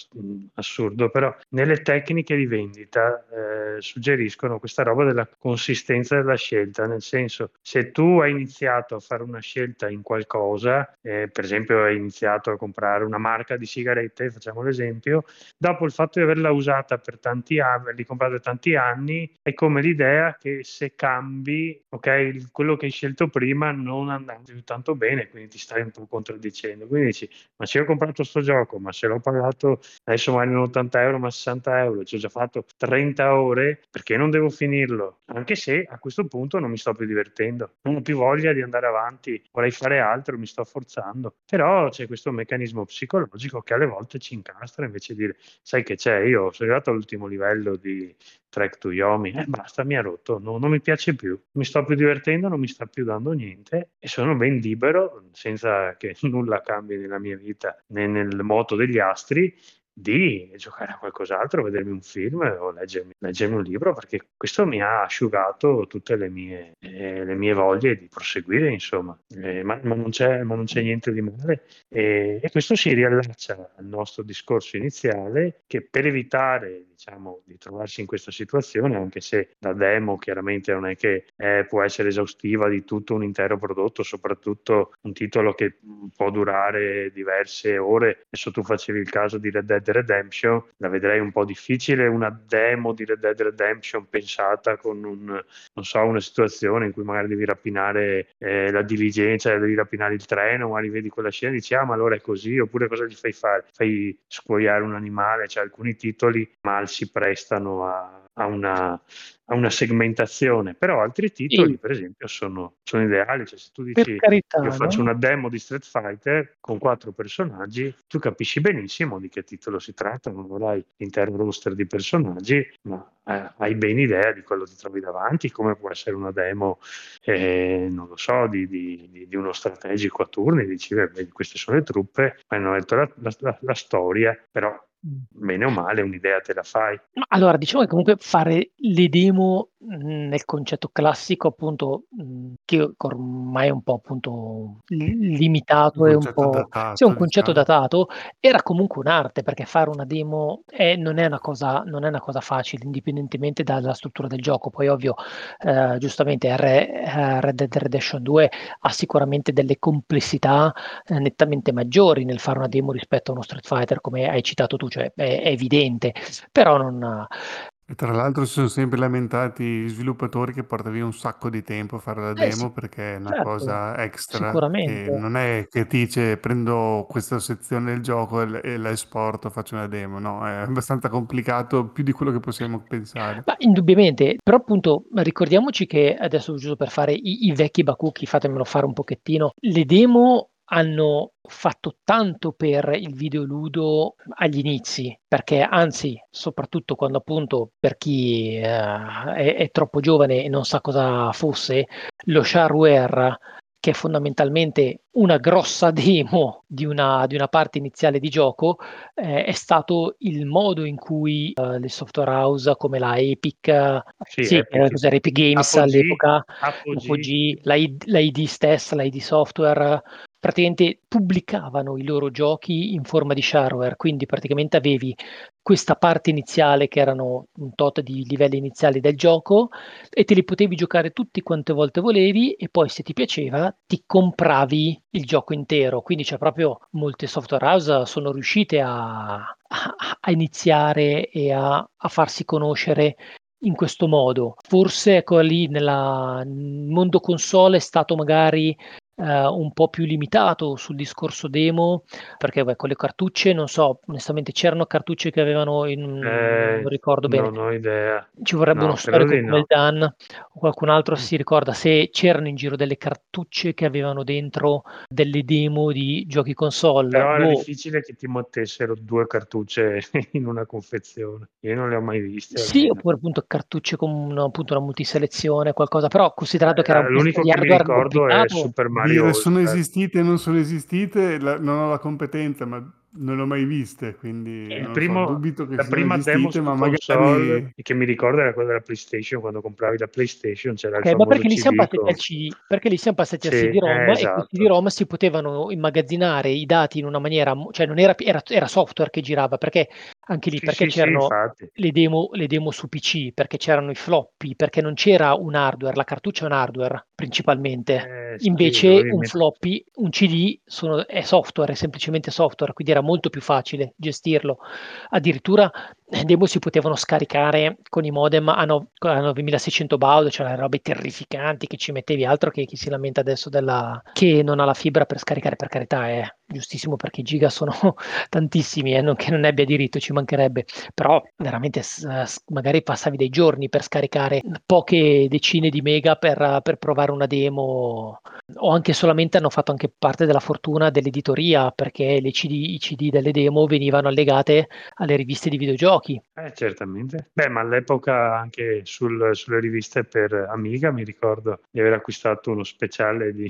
assurdo, però nelle tecniche di vendita eh, suggeriscono questa roba della consistenza della scelta, nel senso se tu hai iniziato a fare una scelta in qualcosa, eh, per esempio hai iniziato a comprare una marca di sigarette, facciamo l'esempio, dopo il fatto di averla usata per tanti anni, averli comprata tanti anni, anni è come l'idea che se cambi, ok, quello che hai scelto prima non andava più tanto bene, quindi ti stai un po' contraddicendo. Quindi dici, ma se ho comprato questo gioco, ma se l'ho pagato adesso non 80 euro, ma 60 euro, ci ho già fatto 30 ore, perché non devo finirlo? Anche se a questo punto non mi sto più divertendo, non ho più voglia di andare avanti, vorrei fare altro, mi sto forzando. Però c'è questo meccanismo psicologico che alle volte ci incastra invece di dire, sai che c'è, io sono arrivato all'ultimo livello di Track to Yomi, e eh, basta, mi ha rotto, no, non mi piace più, mi sto più divertendo, non mi sta più dando niente. E sono ben libero, senza che nulla cambi nella mia vita né nel moto degli astri, di giocare a qualcos'altro, vedermi un film o leggermi, leggermi, un libro, perché questo mi ha asciugato tutte le mie, eh, le mie voglie di proseguire, insomma, eh, ma, ma, non ma, non c'è, niente di male. E, e, questo si riallaccia al nostro discorso iniziale, che per evitare, diciamo, di trovarsi in questa situazione, anche se la demo chiaramente non è che eh, può essere esaustiva di tutto un intero prodotto, soprattutto un titolo che può durare diverse ore, adesso tu facevi il caso di Red Dead Redemption, la vedrei un po' difficile una demo di Red Dead Redemption pensata con un, so, una situazione in cui magari devi rapinare eh, la diligenza, devi rapinare il treno, magari vedi quella scena e dici ah ma allora è così, oppure cosa gli fai fare? Fai scuoiare un animale, cioè alcuni titoli mal si prestano a, a una, a una segmentazione, però altri titoli, sì. per esempio, sono, sono ideali. Cioè, se tu dici carità, io faccio no? una demo di Street Fighter con quattro personaggi, tu capisci benissimo di che titolo si tratta, non avrai l'intero roster di personaggi, ma eh, hai ben idea di quello che ti trovi davanti, come può essere una demo, eh, non lo so, di, di, di, uno strategico a turni, dici, beh, queste sono le truppe, hanno detto la, la, la storia, però bene o male un'idea te la fai. Allora, diciamo che comunque fare le demo nel concetto classico, appunto, che ormai è un po' appunto limitato e un po' datato, sì, un concetto diciamo. datato, era comunque un'arte perché fare una demo è, non, è una cosa, non è una cosa facile, indipendentemente dalla struttura del gioco. Poi, ovvio, eh, giustamente eh, Red Dead Redemption 2 ha sicuramente delle complessità eh, nettamente maggiori nel fare una demo rispetto a uno Street Fighter, come hai citato tu, cioè è, è evidente, però non e tra l'altro si sono sempre lamentati gli sviluppatori che porta via un sacco di tempo a fare la Eh sì, demo perché è una certo, cosa extra che non è che ti dice prendo questa sezione del gioco e, e la esporto, faccio una demo, no, è abbastanza complicato, più di quello che possiamo pensare. Ma indubbiamente, però appunto ricordiamoci che adesso giusto per fare i, i vecchi Bakuki, fatemelo fare un pochettino, le demo hanno fatto tanto per il videoludo agli inizi, perché anzi, soprattutto quando appunto per chi eh, è, è, troppo giovane e non sa cosa fosse, lo shareware che è fondamentalmente una grossa demo di una, di una parte iniziale di gioco, eh, è stato il modo in cui uh, le software house come la Epic, sì, sì Epic, Epic Games Apogee, all'epoca, Apogee, la, la ID stessa, la ID Software, praticamente pubblicavano i loro giochi in forma di shareware, quindi praticamente avevi questa parte iniziale che erano un tot di livelli iniziali del gioco e te li potevi giocare tutti quante volte volevi e poi se ti piaceva ti compravi il gioco intero, quindi c'è proprio molte software house sono riuscite a, a, a iniziare e a, a farsi conoscere in questo modo. Forse ecco lì nel mondo console è stato magari eh, un po' più limitato sul discorso demo, perché beh, con le cartucce, non so, onestamente c'erano cartucce che avevano, in, Eh, non ricordo bene, non ho idea. ci vorrebbe No, uno storico come il no. Dan o qualcun altro Mm. si ricorda se c'erano in giro delle cartucce che avevano dentro delle demo di giochi console. Però era Boh, difficile che ti mettessero due cartucce in una confezione. Io non le ho mai viste Sì, almeno. oppure appunto cartucce con appunto una multiselezione, qualcosa, però considerato che era un Eh, L'unico pezzo di che mi ricordo è Super Mario Dire sono Star. esistite e non sono esistite, la- non ho la competenza, ma non le ho mai viste, quindi Il non lo so, primo, dubito che la prima demo esistite, su ma magari... che mi ricordo era quella della PlayStation, quando compravi la PlayStation c'era Ok, il ma famoso perché lì siamo passati con... al CD? Perché lì siamo passati Sì, CD-ROM eh, e quei esatto. CD-ROM si potevano immagazzinare i dati in una maniera, cioè non era, era, era software che girava, perché anche lì, Sì, perché sì, sì, c'erano infatti. le demo, le demo su PC, perché c'erano i floppy, perché non c'era un hardware, la cartuccia è un hardware principalmente. Eh, sì, Invece un floppy, un CD sono- è software, è semplicemente software, quindi era molto più facile gestirlo. Addirittura demo si potevano scaricare con i modem a, no- a 9600 baud, cioè robe terrificanti che ci mettevi altro che chi si lamenta adesso della, che non ha la fibra per scaricare, per carità è giustissimo perché i giga sono tantissimi e non che non ne abbia diritto, ci mancherebbe, però veramente magari passavi dei giorni per scaricare poche decine di mega per, per provare una demo o anche solamente hanno fatto anche parte della fortuna dell'editoria perché CD, i CD delle demo venivano allegate alle riviste di videogiochi. Eh, certamente. Beh, ma all'epoca anche sul- sulle riviste per Amiga mi ricordo di aver acquistato uno speciale di,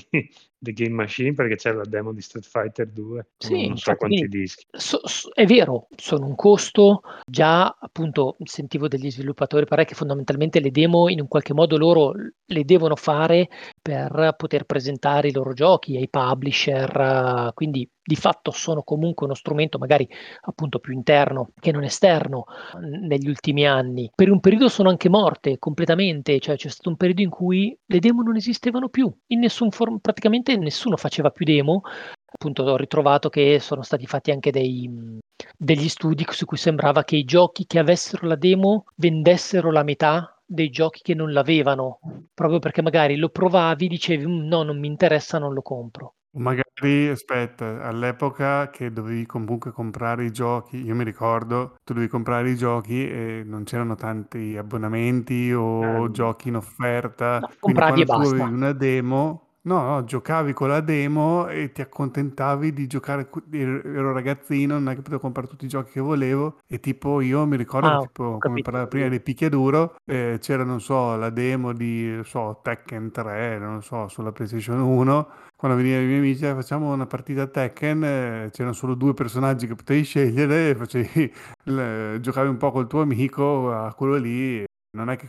di Game Machine perché c'era la demo di Street Fighter 2 Sì, non so quanti quindi dischi. so- so- è vero, sono un costo, già appunto sentivo degli sviluppatori parlare che fondamentalmente le demo in un qualche modo loro le devono fare per poter presentare i loro giochi ai publisher, quindi di fatto sono comunque uno strumento magari appunto più interno che non esterno negli ultimi anni. Per un periodo sono anche morte completamente, cioè c'è stato un periodo in cui le demo non esistevano più, in nessun form- praticamente nessuno faceva più demo appunto ho ritrovato che sono stati fatti anche dei, degli studi su cui sembrava che i giochi che avessero la demo vendessero la metà dei giochi che non l'avevano, proprio perché magari lo provavi, dicevi "Mm, no, non mi interessa, non lo compro. Magari, aspetta, all'epoca che dovevi comunque comprare i giochi, io mi ricordo, tu dovevi comprare i giochi e non c'erano tanti abbonamenti o Eh, giochi in offerta, No, compravi e basta. una demo, no, no, giocavi con la demo e ti accontentavi di giocare, ero ragazzino, non è che potevo comprare tutti i giochi che volevo e tipo io mi ricordo Ah, tipo, come parlava prima di picchiaduro, eh, c'era, non so, la demo di, so, Tekken 3, non so, sulla PlayStation 1 quando venivano i miei amici, "Eh, facciamo una partita Tekken, eh, c'erano solo due personaggi che potevi scegliere, facevi, giocavi un po' col tuo amico a quello lì. Non è che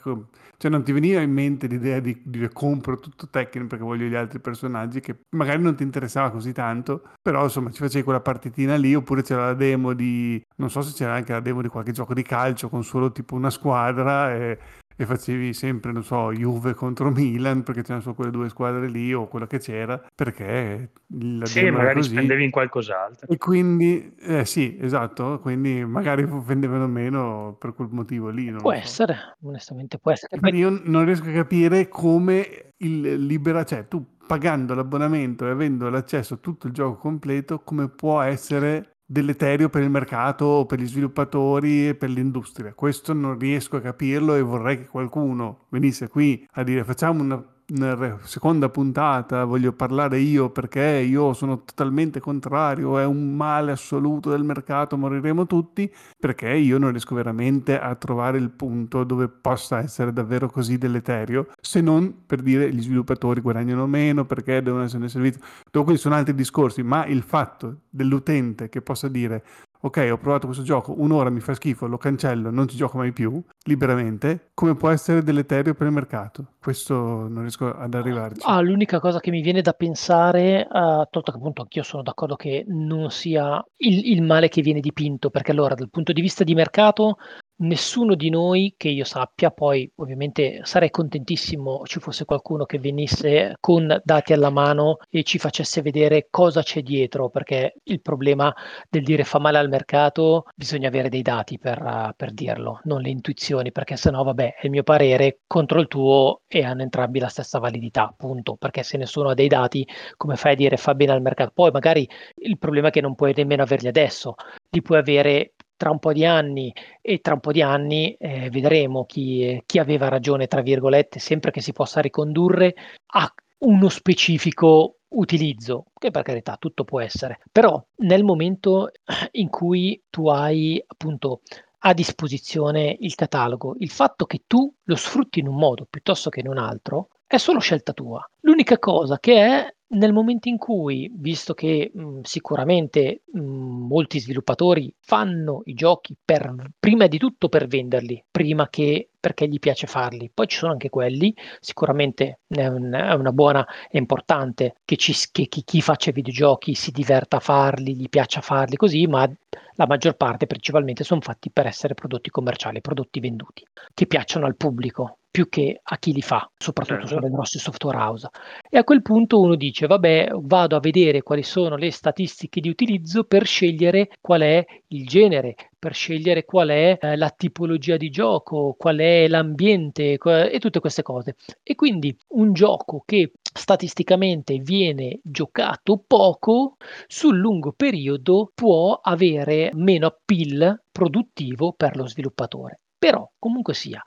cioè non ti veniva in mente l'idea di dire compro tutto Tekken perché voglio gli altri personaggi che magari non ti interessava così tanto, però insomma ci facevi quella partitina lì, oppure c'era la demo di, non so se c'era anche la demo di qualche gioco di calcio con solo tipo una squadra e, e facevi sempre, non so, Juve contro Milan perché c'erano solo quelle due squadre lì o quello che c'era, perché la Sì, magari così. spendevi in qualcos'altro. E quindi, eh sì, esatto, quindi magari vendevano meno per quel motivo lì, non Può so. essere, onestamente può essere. Infatti io non riesco a capire come il libera, cioè tu pagando l'abbonamento e avendo l'accesso a tutto il gioco completo, come può essere deleterio per il mercato per gli sviluppatori e per l'industria. Questo non riesco a capirlo e vorrei che qualcuno venisse qui a dire facciamo una, re- seconda puntata, voglio parlare io perché io sono totalmente contrario, è un male assoluto del mercato, moriremo tutti, perché io non riesco veramente a trovare il punto dove possa essere davvero così deleterio, se non per dire gli sviluppatori guadagnano meno perché devono essere nel servizio. Dopo questi sono altri discorsi, ma il fatto dell'utente che possa dire ok, ho provato questo gioco, un'ora mi fa schifo, lo cancello, non ci gioco mai più, liberamente, come può essere deleterio per il mercato? Questo non riesco ad arrivarci. Ah, l'unica cosa che mi viene da pensare, uh, tolto che appunto anch'io sono d'accordo che non sia il, il male che viene dipinto, perché allora dal punto di vista di mercato nessuno di noi che io sappia, poi ovviamente sarei contentissimo ci fosse qualcuno che venisse con dati alla mano e ci facesse vedere cosa c'è dietro, perché il problema del dire fa male al mercato bisogna avere dei dati per, uh, per dirlo, non le intuizioni, perché sennò vabbè è il mio parere contro il tuo e hanno entrambi la stessa validità, punto, perché se nessuno ha dei dati come fai a dire fa bene al mercato? Poi magari il problema è che non puoi nemmeno averli adesso, li puoi avere tra un po' di anni e tra un po' di anni eh, vedremo chi, chi, aveva ragione, tra virgolette, sempre che si possa ricondurre a uno specifico utilizzo, che per carità tutto può essere, però nel momento in cui tu hai appunto a disposizione il catalogo, il fatto che tu lo sfrutti in un modo piuttosto che in un altro è solo scelta tua. L'unica cosa che è nel momento in cui, visto che mh, sicuramente mh, molti sviluppatori fanno i giochi per, prima di tutto per venderli, prima che perché gli piace farli, poi ci sono anche quelli, sicuramente è, un, è una buona, è importante che, ci, che chi, chi faccia videogiochi si diverta a farli, gli piaccia farli così, ma la maggior parte principalmente sono fatti per essere prodotti commerciali, prodotti venduti, che piacciono al pubblico più che a chi li fa, soprattutto certo. sulle grosse software house. E a quel punto uno dice, vabbè, vado a vedere quali sono le statistiche di utilizzo per scegliere qual è il genere, per scegliere qual è eh, la tipologia di gioco, qual è l'ambiente e tutte queste cose. E quindi un gioco che statisticamente viene giocato poco, sul lungo periodo può avere meno appeal produttivo per lo sviluppatore. Però, comunque sia,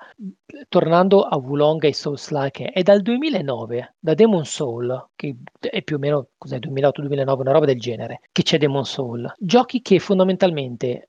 tornando a Wulong e Souls-like, è dal 2009, da Demon Soul, che è più o meno, cos'è, 2008-2009, una roba del genere, che c'è Demon Soul. Giochi che fondamentalmente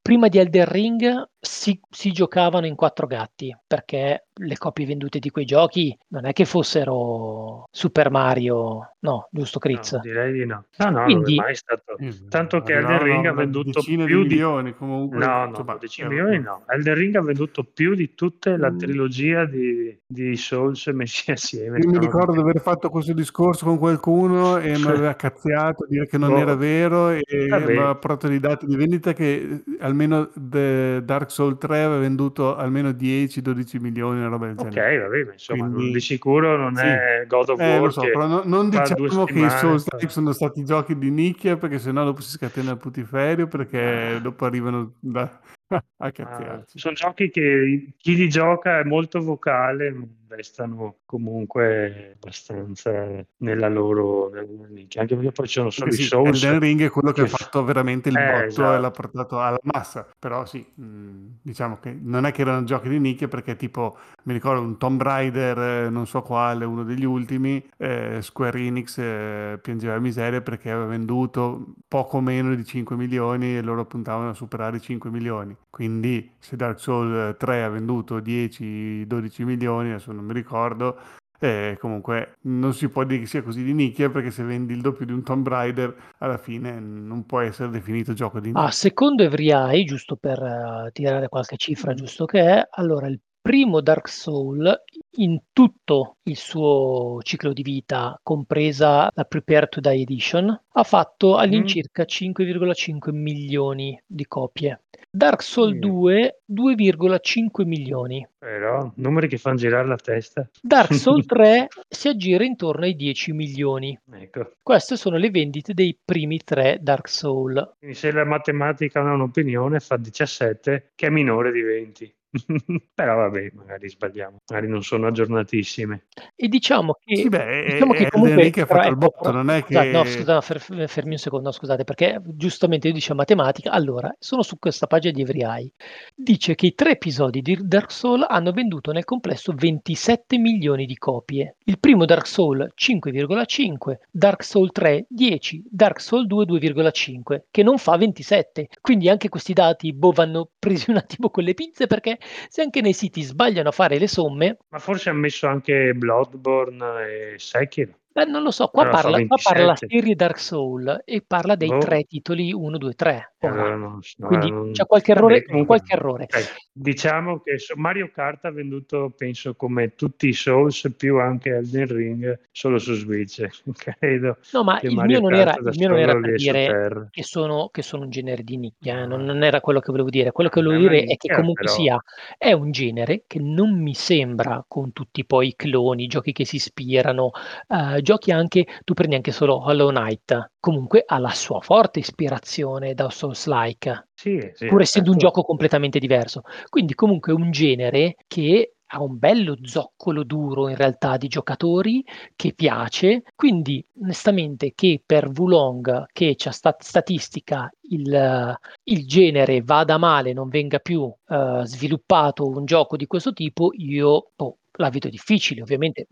prima di Elden Ring si, si, giocavano in quattro gatti perché le copie vendute di quei giochi non è che fossero Super Mario, no, giusto Chris? No, direi di no. No, no, Quindi, non è mai stato. Tanto che Elden Ring ha venduto più di milioni comunque. No, no, insomma, 10 milioni no. Elden Ring ha venduto più di tutta la mm. trilogia di, di Souls messi assieme. Io mi ricordo di aver fatto questo discorso con qualcuno e mi aveva cazziato dire che non oh. era vero e mi aveva portato dei dati di vendita che almeno The Dark Souls 3 aveva venduto almeno 10-12 milioni, una roba del genere. Ok, va bene, insomma, Quindi, di sicuro non sì. è God of eh, War. So, però no, non diciamo che i Souls Like sono stati giochi di nicchia perché sennò dopo si scatena il putiferio perché ah. dopo arrivano da, a cazziarci. Ah, sono giochi che chi li gioca è molto vocale, restano comunque abbastanza nella loro, nella nicchia, anche perché poi ci sono solo sì, i Souls. Elden Ring è quello che, che ha fatto veramente il eh, botto esatto. e l'ha portato alla massa, però sì, mh, mm, diciamo che non è che erano giochi di nicchia perché tipo, mi ricordo un Tomb Raider, eh, non so quale, uno degli ultimi, eh, Square Enix eh, piangeva miseria perché aveva venduto poco meno di 5 milioni e loro puntavano a superare i 5 milioni. Quindi se Dark Souls 3 ha venduto 10-12 milioni, adesso non mi ricordo, eh, comunque non si può dire che sia così di nicchia perché se vendi il doppio di un Tomb Raider alla fine non può essere definito gioco di nicchia. Ah, secondo Evriai, giusto per uh, tirare qualche cifra giusto che è, allora il primo Dark Soul in tutto il suo ciclo di vita, compresa la Prepare to Die Edition, ha fatto all'incirca mm. 5,5 milioni di copie. Dark Souls mm. 2 2,5 milioni. Però numeri che fanno girare la testa. Dark Souls 3 si aggira intorno ai 10 milioni. Ecco. Queste sono le vendite dei primi tre Dark Souls. Quindi se la matematica non ha un'opinione fa 17 che è minore di 20. Però vabbè, magari sbagliamo, magari non sono aggiornatissime. E diciamo che, sì, beh, diciamo che comunque che ha fatto il botto, non è che... No, scusa, fer- fermi un secondo, scusate, perché giustamente io dicevo matematica, allora, sono su questa pagina di Every dice che i tre episodi di Dark Souls hanno venduto nel complesso 27 milioni di copie. Il primo Dark Souls 5,5, Dark Souls 3 10, Dark Souls 2 2,5, che non fa 27. Quindi anche questi dati boh, vanno presi un attimo con le pinze perché se anche nei siti sbagliano a fare le somme... Ma forse ha messo anche Bloodborne e Sekiro. Beh, non lo so, qua, parla, qua parla la serie Dark Soul e parla dei boh. tre titoli 1, 2, 3. Allora, no, no, Quindi non... c'è qualche errore. Qualche errore. Okay. Diciamo che Mario Kart ha venduto, penso, come tutti i Souls, più anche Elden Ring, solo su Switch. Credo no, ma il mio, non era, il mio non era, per dire che sono, che sono, un genere di nicchia, eh? non, non, era quello che volevo dire. Quello che volevo dire nicchia, è che comunque però... sia, è un genere che non mi sembra con tutti poi i cloni, giochi che si ispirano, uh, giochi anche, tu prendi anche solo Hollow Knight, comunque ha la sua forte ispirazione da Souls-like. Sì, sì, pur essendo un gioco completamente diverso. Quindi comunque un genere che ha un bello zoccolo duro in realtà di giocatori che piace, quindi onestamente che per Wulong che c'è sta- statistica il, il, genere vada male, non venga più uh, sviluppato un gioco di questo tipo, io oh, la vedo difficile, ovviamente.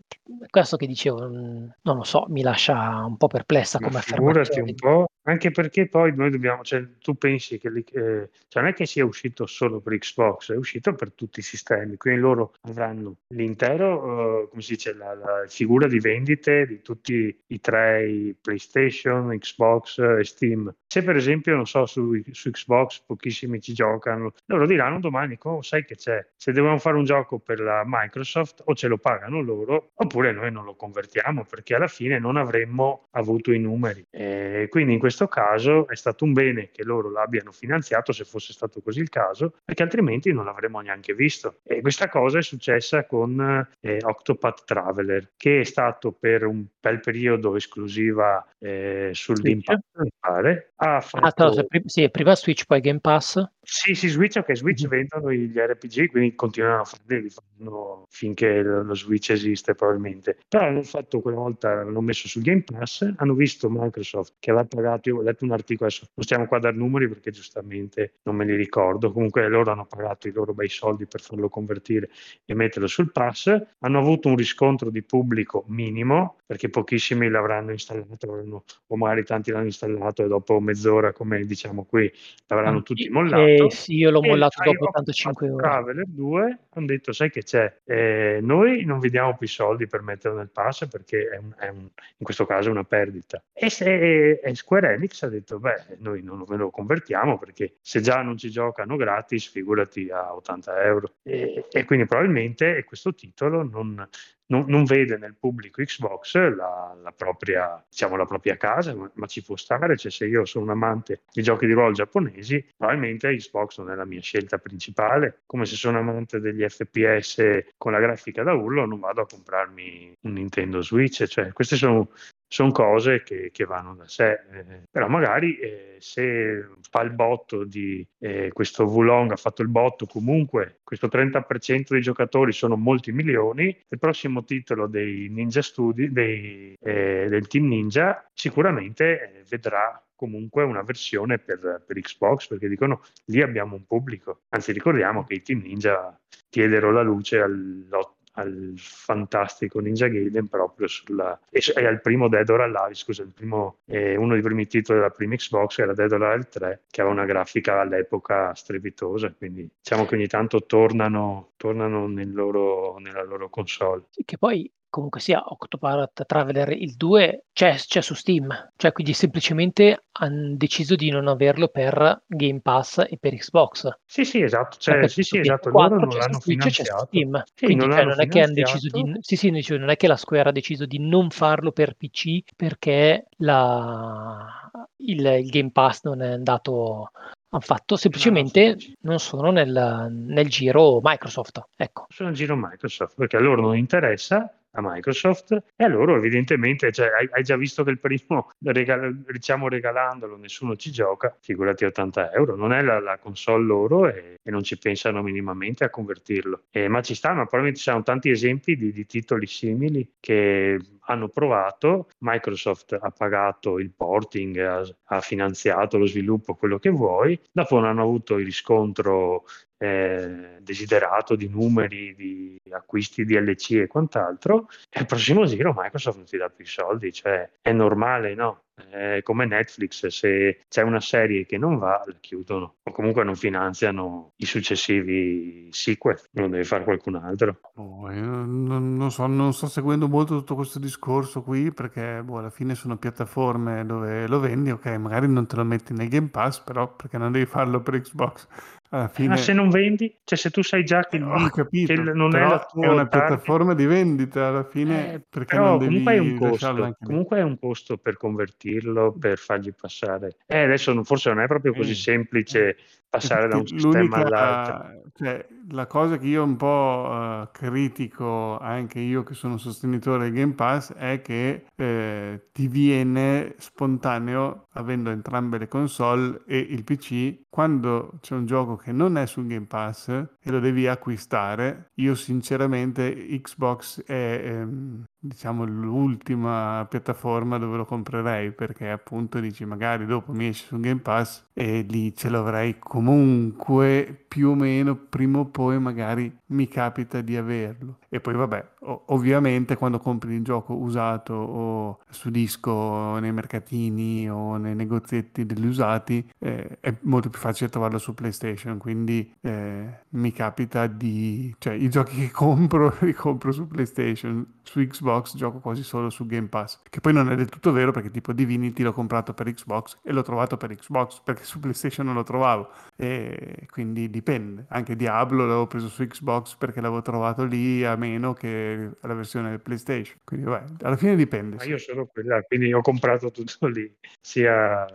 Questo che dicevo, non lo so, mi lascia un po' perplessa come affermazione. un po', anche perché poi noi dobbiamo, cioè, tu pensi che eh, cioè non è che sia uscito solo per Xbox, è uscito per tutti i sistemi, quindi loro avranno l'intero, uh, come si dice, la, la, figura di vendite di tutti i tre, PlayStation, Xbox e Steam. Se per esempio, non so, su, su Xbox pochissimi ci giocano, loro diranno domani, oh, sai che c'è, se devono fare un gioco per la Microsoft o ce lo pagano loro oppure noi non lo convertiamo perché alla fine non avremmo avuto i numeri. E quindi in questo caso è stato un bene che loro l'abbiano finanziato, se fosse stato così il caso, perché altrimenti non l'avremmo neanche visto. E questa cosa è successa con eh, Octopath Traveler, che è stato per un bel periodo esclusiva eh, sul Game Pass, mi pare. Ha fatto... Ah, sì, prima Switch, poi Game Pass. Sì, sì, Switch, ok, Switch vendono gli RPG, quindi continuano a farli, li fanno finché lo Switch esiste probabilmente. Però hanno fatto quella volta, l'hanno messo sul Game Pass, hanno visto Microsoft che aveva pagato, io ho letto un articolo, adesso non stiamo qua a dar numeri perché giustamente non me li ricordo, comunque loro hanno pagato i loro bei soldi per farlo convertire e metterlo sul pass, hanno avuto un riscontro di pubblico minimo, perché pochissimi l'avranno installato, o magari tanti l'hanno installato e dopo mezz'ora, come diciamo qui, l'avranno tutti mollato eh, sì, io l'ho mollato dopo tanto 5 ore. Traveler 2 hanno detto, sai che c'è, eh, noi non vi diamo più soldi per metterlo nel pass perché è, un, è un, in questo caso è una perdita. E, se, e Square Enix ha detto, beh, noi non ve lo convertiamo perché se già non ci giocano gratis, figurati a 80 euro. E, e quindi probabilmente questo titolo non, non, non, vede nel pubblico Xbox la, la, propria, diciamo, la propria casa, ma, ma, ci può stare. Cioè, se io sono un amante di giochi di ruolo giapponesi, probabilmente Xbox non è la mia scelta principale. Come se sono amante degli FPS con la grafica da urlo, non vado a comprarmi un Nintendo Switch. Cioè, queste sono sono cose che, che, vanno da sé, eh, però magari eh, se fa il botto di eh, questo Wulong, ha fatto il botto comunque, questo 30% dei giocatori sono molti milioni, il prossimo titolo dei Ninja Studi, dei, eh, del Team Ninja, sicuramente eh, vedrà comunque una versione per, per, Xbox perché dicono lì abbiamo un pubblico. Anzi ricordiamo che i Team Ninja diedero la luce all'8 al fantastico Ninja Gaiden proprio sulla e al primo Dead or Alive scusa primo, eh, uno dei primi titoli della prima Xbox era Dead or Alive 3 che aveva una grafica all'epoca strepitosa quindi diciamo che ogni tanto tornano, tornano nel loro, nella loro console. Sì, che poi comunque sia Octopath Traveler il 2 c'è, c'è, su Steam, cioè quindi semplicemente hanno deciso di non averlo per Game Pass e per Xbox. Sì, sì, esatto, cioè, sì, sì, esatto. loro non l'hanno finanziato. Steam. Sì, quindi non, cioè, non è che hanno deciso di sì, sì, non è che la Square ha deciso di non farlo per PC perché la, il, il Game Pass non è andato hanno fatto semplicemente non sono nel, nel, giro Microsoft. Ecco. Sono nel giro Microsoft perché a loro non interessa a Microsoft. E a loro evidentemente cioè, hai, hai, già visto che il primo regal- diciamo regalandolo nessuno ci gioca figurati 80 euro. Non è la, la console loro e, e, non ci pensano minimamente a convertirlo. Eh, ma ci stanno probabilmente ci sono tanti esempi di, di titoli simili che hanno provato, Microsoft ha pagato il porting, ha, ha, finanziato lo sviluppo, quello che vuoi, dopo non hanno avuto il riscontro eh, desiderato di numeri, di acquisti di DLC e quant'altro, al prossimo giro Microsoft non ti dà più i soldi, cioè è normale, no? È come Netflix, se c'è una serie che non va, la chiudono o comunque non finanziano i successivi sequel, non deve fare qualcun altro. Oh, non, non, so, non sto seguendo molto tutto questo discorso qui perché boh, alla fine sono piattaforme dove lo vendi, ok, magari non te lo metti nel Game Pass, però perché non devi farlo per Xbox? Alla fine... Ma se non vendi, cioè se tu sai già che, eh, lì, capito, che non è la tua è una target, piattaforma di vendita alla fine, eh, perché però non comunque è un devi costo, comunque è un costo per convertirlo, per fargli passare. Eh, adesso non- forse non è proprio così Eh, semplice eh. Passare da un sistema all'altro. cioè, la cosa che io un po' eh, critico, anche io che sono sostenitore del Game Pass, è che eh, ti viene spontaneo, avendo entrambe le console e il PC, quando c'è un gioco che non è sul Game Pass e lo devi acquistare, io sinceramente Xbox è ehm, diciamo l'ultima piattaforma dove lo comprerei perché appunto dici magari dopo mi esce su Game Pass e lì ce l'avrei comunque più o meno prima o poi magari mi capita di averlo. E poi vabbè ovviamente quando compri il gioco usato o su disco o nei mercatini o nei negozietti degli usati eh, è molto più facile trovarlo su PlayStation quindi eh, mi capita di cioè i giochi che compro li compro su PlayStation su Xbox gioco quasi solo su Game Pass. Che poi non è del tutto vero perché tipo Divinity l'ho comprato per Xbox e l'ho trovato per Xbox perché su PlayStation non lo trovavo. E quindi dipende. Anche Diablo l'avevo preso su Xbox perché l'avevo trovato lì a meno che la versione PlayStation. Quindi vabbè alla fine dipende Ma sì. io solo quella, quindi ho comprato tutto lì, sia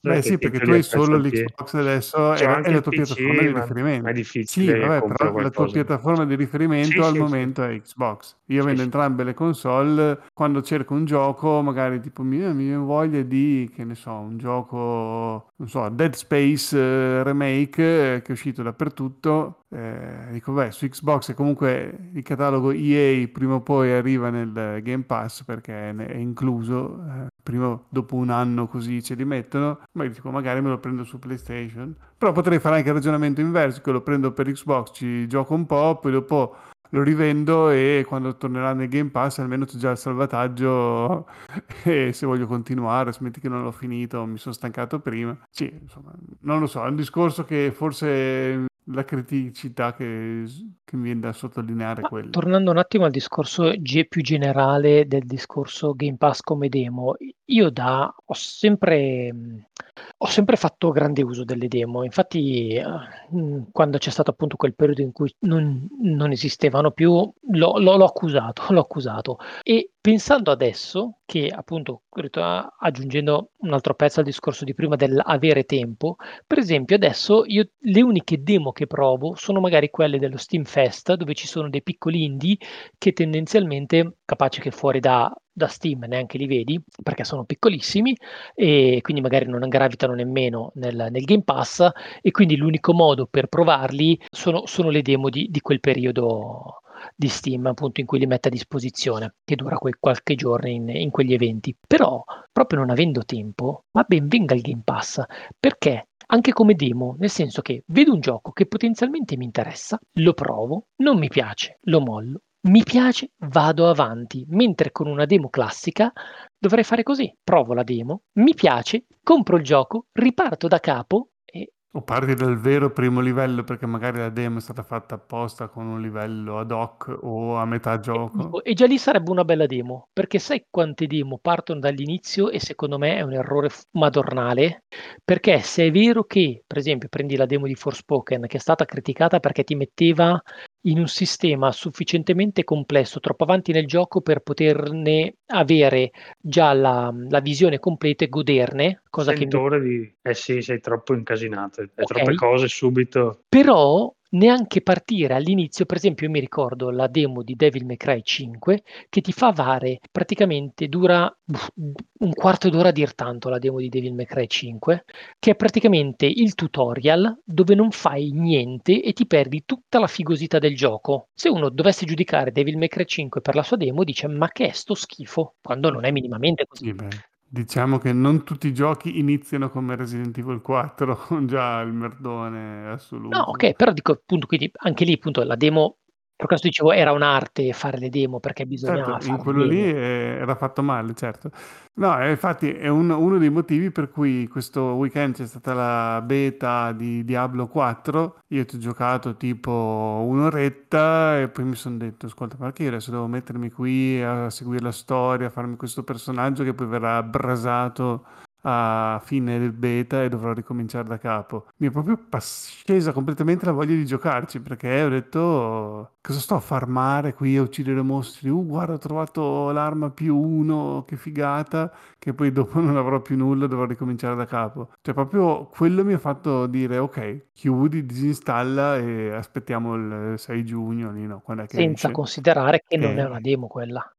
Beh sì, perché tu hai solo l'Xbox adesso e è la tua PC, piattaforma di ma riferimento. è Sì, difficile che vabbè, però la tua qualcosa. piattaforma di riferimento Sì, al sì, sì. momento è Xbox. Io Sì, avendo sì. entrambe le console, quando cerco un gioco, magari tipo mi, mi viene voglia di, che ne so, un gioco, non so, Dead Space eh, Remake eh, che è uscito dappertutto, eh, dico, beh, su Xbox e comunque il catalogo EA prima o poi arriva nel Game Pass perché è incluso, eh, prima dopo un anno così ce li mettono, ma io dico, magari me lo prendo su PlayStation. Però potrei fare anche il ragionamento inverso, che lo prendo per Xbox, ci gioco un po', poi dopo lo rivendo e quando tornerà nel Game Pass almeno c'è già il salvataggio e se voglio continuare, smetti che non l'ho finito, mi sono stancato prima. Sì, insomma, non lo so, è un discorso che forse la criticità che, che mi viene da sottolineare Ma quella. tornando un attimo al discorso più generale del discorso Game Pass come demo, io da ho sempre, ho sempre fatto grande uso delle demo. Infatti, eh, mh, quando c'è stato appunto quel periodo in cui non, non esistevano più, l'ho, l'ho- l'ho accusato, l'ho accusato. E pensando adesso che appunto, ritor- aggiungendo un altro pezzo al discorso di prima dell'avere tempo, per esempio, adesso io le uniche demo che provo sono magari quelle dello Steam Fest, dove ci sono dei piccoli indie che tendenzialmente, capace che fuori da, da Steam neanche li vedi, perché sono piccolissimi e quindi magari non gravitano nemmeno nel, nel Game Pass e quindi l'unico modo per provarli sono, sono le demo di, di quel periodo di Steam appunto in cui li mette a disposizione che dura quel qualche giorno in, in quegli eventi. Però proprio non avendo tempo ma ben venga il Game Pass. Perché? Anche come demo, nel senso che vedo un gioco che potenzialmente mi interessa, lo provo, non mi piace, lo mollo, mi piace, vado avanti, mentre con una demo classica dovrei fare così, provo la demo, mi piace, compro il gioco, riparto da capo e O parti dal vero primo livello perché magari la demo è stata fatta apposta con un livello ad hoc o a metà E, gioco. dico, e già lì sarebbe una bella demo, perché sai quante demo partono dall'inizio e secondo me è un errore madornale, perché se è vero che, per esempio, prendi la demo di Forspoken, che è stata criticata perché ti metteva in un sistema sufficientemente complesso, troppo avanti nel gioco per poterne avere già la, la visione completa e goderne, cosa che. Sentore di... Eh sì, sei troppo incasinato, è Ok. troppe cose subito. Però neanche partire all'inizio, per esempio, io mi ricordo la demo di Devil May Cry 5 che ti fa fare praticamente dura un quarto d'ora a dir tanto la demo di Devil May Cry 5, che è praticamente il tutorial dove non fai niente e ti perdi tutta la figosità del gioco. Se uno dovesse giudicare Devil May Cry 5 per la sua demo, dice ma che è sto schifo, quando non è minimamente così. Sì, diciamo che non tutti i giochi iniziano come Resident Evil 4 con già il merdone assoluto. No, ok, però dico appunto, quindi anche lì appunto la demo, per questo dicevo, era un'arte fare le demo perché bisognava Certo, in farle quello lì eh, era fatto male, certo. No, e infatti è un- uno dei motivi per cui questo weekend c'è stata la beta di Diablo 4. Io ti ho giocato tipo un'oretta e poi mi sono detto, ascolta, perché io adesso devo mettermi qui a seguire la storia, a farmi questo personaggio che poi verrà abrasato a fine del beta e dovrò ricominciare da capo. Mi è proprio scesa completamente la voglia di giocarci perché ho detto cosa sto a farmare qui a uccidere mostri? Uh, guarda, ho trovato l'arma più uno, che figata, che poi dopo non avrò più nulla, dovrò ricominciare da capo. Cioè, proprio quello mi ha fatto dire, ok, chiudi, disinstalla e aspettiamo il 6 giugno, lì, no? Quando è che Senza esce. considerare che non è una demo quella.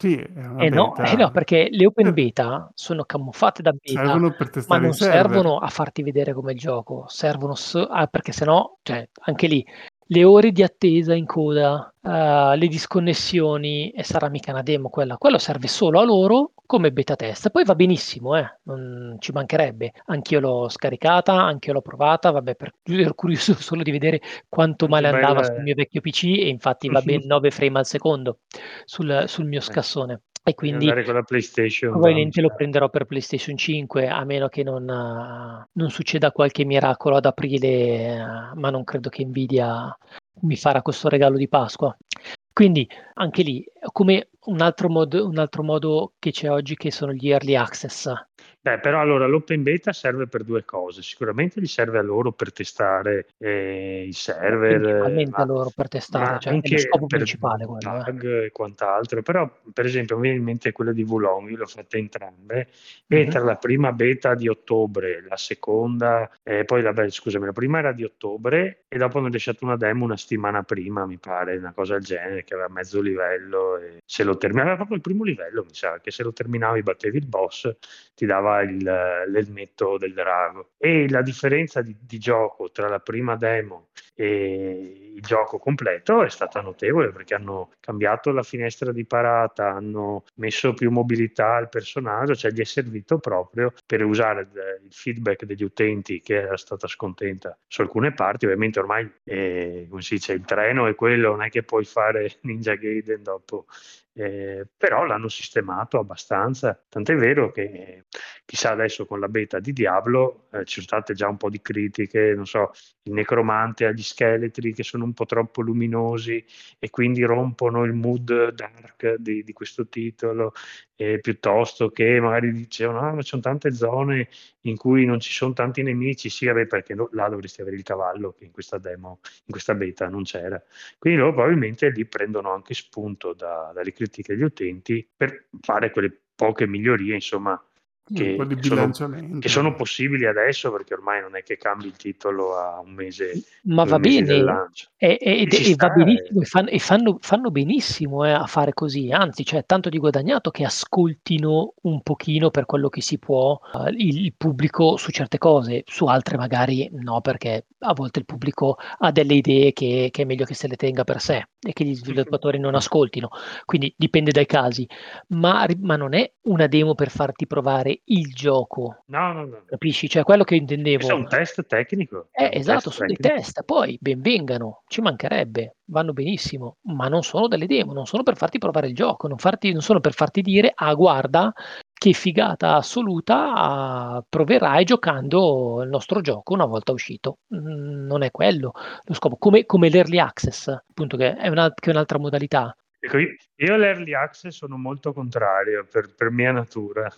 Sì, Eh no, eh no, perché le open Eh. beta sono camuffate da beta, ma non servono a farti vedere com'è il gioco, servono so ah, perché sennò, cioè, anche lì, le ore di attesa in coda, uhm, le disconnessioni e sarà mica una demo quella, quello serve solo a loro come beta test. Poi va benissimo, eh, non ci mancherebbe. Anch'io l'ho scaricata, anch'io l'ho provata, vabbè per ero curioso solo di vedere quanto male andava sul mio vecchio PC e infatti va ben 9 frame al secondo sul sul mio Eh. scassone. E quindi con la PlayStation probabilmente lo prenderò per PlayStation 5, a meno che non non succeda qualche miracolo ad aprile, ma non credo che Nvidia mi farà questo regalo di Pasqua. Quindi anche lì, come un altro mod un altro modo che c'è oggi che sono gli early access. Beh, però allora l'open beta serve per 2 cose. Sicuramente gli serve a loro per testare, ehm, i server, Principalmente a ma loro per testare, cioè è lo anche scopo principale quello, eh. bug e quant'altro. Però, per esempio, mi viene in mente quella di Wulong, io le ho fatte entrambe e Mh-mh. tra la prima beta di ottobre, la seconda e poi vabbè scusami, la prima era di ottobre e dopo hanno lasciato una demo una settimana prima, mi pare, una cosa del genere, che aveva mezzo livello se lo termi aveva proprio il primo livello, mi sa, che se lo terminavi battevi il boss, ti dava il l'elmetto del drago. E la differenza di di gioco tra la prima demo e il gioco completo è stata notevole, perché hanno cambiato la finestra di parata, hanno messo più mobilità al personaggio, cioè gli è servito proprio per usare il feedback degli utenti che era stata scontenta su alcune parti. Ovviamente ormai, ehm, come si dice, il treno è quello, non è che puoi fare Ninja Gaiden dopo ehm, però l'hanno sistemato abbastanza, tant'è vero che chissà adesso con la beta di Diablo, ehm, ci sono state già un po' di critiche, non so, il necromante ha gli scheletri che sono un po' troppo luminosi e quindi rompono il mood dark di di questo titolo, ehm, piuttosto che magari dicevano: "Ah, ma ci son tante zone in cui non ci son tanti nemici". Sì, vabbè, perché no là dovresti avere il cavallo che in questa demo in questa beta non c'era. Quindi loro probabilmente lì prendono anche spunto da dalle critiche degli utenti per fare quelle poche migliorie, insomma, che di che sono che sono possibili adesso, perché ormai non è che cambi il titolo a 1 mese, Ma 2 va bene, e E e va eh. benissimo e fan e fanno fanno benissimo, eh, a fare così, anzi c'è tanto di guadagnato che ascoltino un pochino per quello che si può, uhm, il il pubblico su certe cose, su altre magari no, perché a volte il pubblico ha delle idee che che è meglio che se le tenga per sé e che gli sviluppatori non ascoltino. Quindi dipende dai casi, ma ma non è una demo per farti provare il gioco, No, no, no, capisci? Cioè quello che Questo è intendevo. un test tecnico, Eh, un esatto, test son dei test, poi ben vengano, ci mancherebbe, vanno benissimo, ma non sono delle demo, non sono per farti provare il gioco, non farti non sono per farti dire: "Ah, guarda che figata assoluta, proverai giocando il nostro gioco una volta uscito." Mhmm, non è quello lo scopo, come come l'early access, appunto che è una che è un'altra modalità. Ecco, io all'early access sono molto contrario per per mia natura.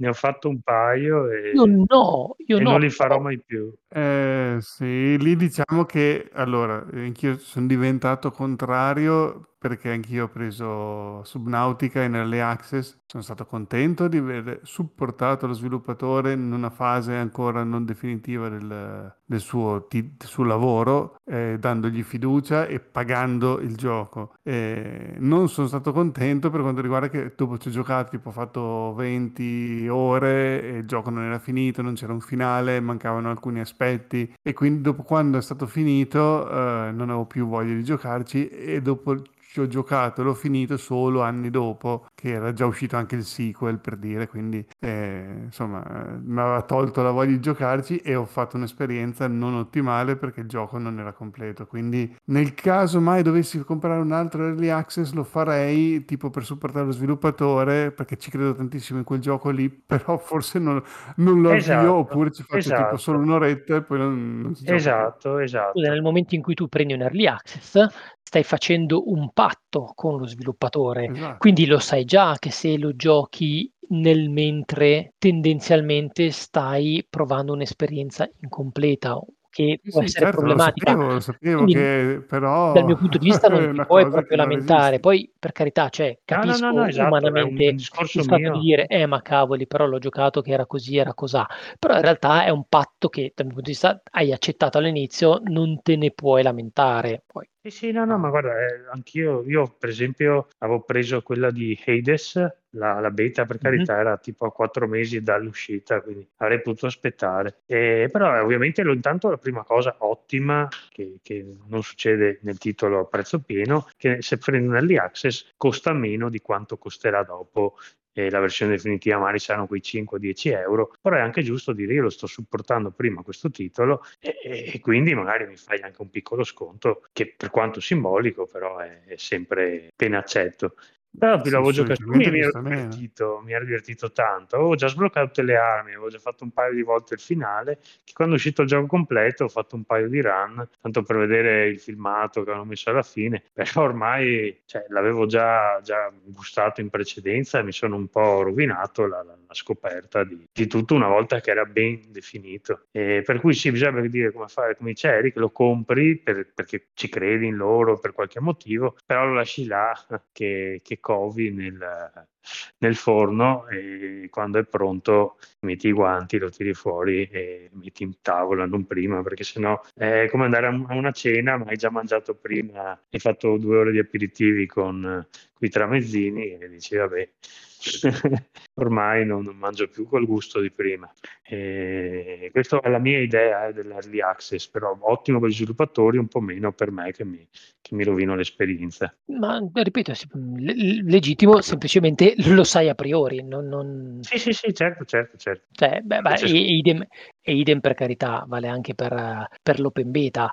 Ne ho fatto un paio Io e no, io e no, non li farò mai più. Eh, sì, lì diciamo che allora, anch'io son diventato contrario perché anch'io ho preso Subnautica in early access, sono stato contento di aver supportato lo sviluppatore in una fase ancora non definitiva del del suo del suo lavoro, ehm, dandogli fiducia e pagando il gioco. Ehm, non son stato contento per quanto riguarda che dopo ci ho giocato, tipo ho fatto 20 ore e il gioco non era finito, non c'era un finale, mancavano alcuni aspetti. E quindi dopo quando è stato finito, uhm, non avevo più voglia di giocarci e dopo ci ho giocato l'ho finito solo anni dopo, che era già uscito anche il sequel per dire, quindi ehm, insomma, ehm, m'aveva tolto la voglia di giocarci e ho fatto un'esperienza non ottimale perché il gioco non era completo. Quindi nel caso mai dovessi comprare un altro early access lo farei tipo per supportare lo sviluppatore, perché ci credo tantissimo in quel gioco lì, però forse non non lo avvio Esatto, oppure ci faccio tipo solo esatto. 1 oretta e poi non non ci gioco più. Esatto, esatto. nel momento in cui tu prendi un early access, stai facendo un patto con lo sviluppatore, Esatto. quindi lo sai già che se lo giochi nel mentre tendenzialmente stai provando un'esperienza incompleta che può sì, essere certo, lo problematica. sapevo, lo sapevo Quindi che però dal mio punto di vista non ti puoi proprio lamentare. Poi per carità, cioè No, no, capisco no, no, esatto, umanamente il fatto di dire: "Eh, ma cavoli, però l'ho giocato che era così, era cosà". Però in realtà è un patto che dal mio punto di vista hai accettato all'inizio, non te ne puoi lamentare poi. Sì, sì, no, no, ma guarda, eh, anch'io, io per esempio avevo preso quella di Hades, la, la beta per carità era tipo a quattro mesi dall'uscita, quindi avrei potuto aspettare. E, però eh, ovviamente lo- intanto la prima cosa ottima, che, che non succede nel titolo a prezzo pieno, che se prendi un early access costa meno di quanto costerà dopo e la versione definitiva magari saranno quei 5-10 euro, però è anche giusto dire io lo sto supportando prima questo titolo e, e- e quindi magari mi fai anche un piccolo sconto che per quanto simbolico però è, è sempre ben accetto. Più Sì, l'avevo giocato, mi, mi ero divertito, mi ero divertito tanto, avevo già sbloccato tutte le armi, avevo già fatto un paio di volte il finale, che quando è uscito il gioco completo ho fatto un paio di run, tanto per vedere il filmato che hanno messo alla fine, però ormai cioè, l'avevo già, già gustato in precedenza e mi sono un po' rovinato la, la- la scoperta di, di tutto una volta che era ben definito. E per cui sì, bisogna dire come fare, come dice Eric, lo compri per- perché ci credi in loro per qualche motivo, però lo lasci là che, che covi nel, nel forno e quando è pronto metti i guanti, lo tiri fuori e metti in tavola, non prima, perché sennò è come andare a una cena, ma hai già mangiato prima, hai fatto due ore di aperitivi con i tramezzini e dici vabbè, ormai non, non mangio più col gusto di prima. E questa è la mia idea eh, dell'early access, però ottimo per gli sviluppatori, un po' meno per me che mi, che mi rovino l'esperienza. Ma ripeto, legittimo, semplicemente lo sai a priori, non non Sì, sì, sì, certo, certo, certo. Cioè, beh, beh, e idem e idem per carità, vale anche per per l'open beta.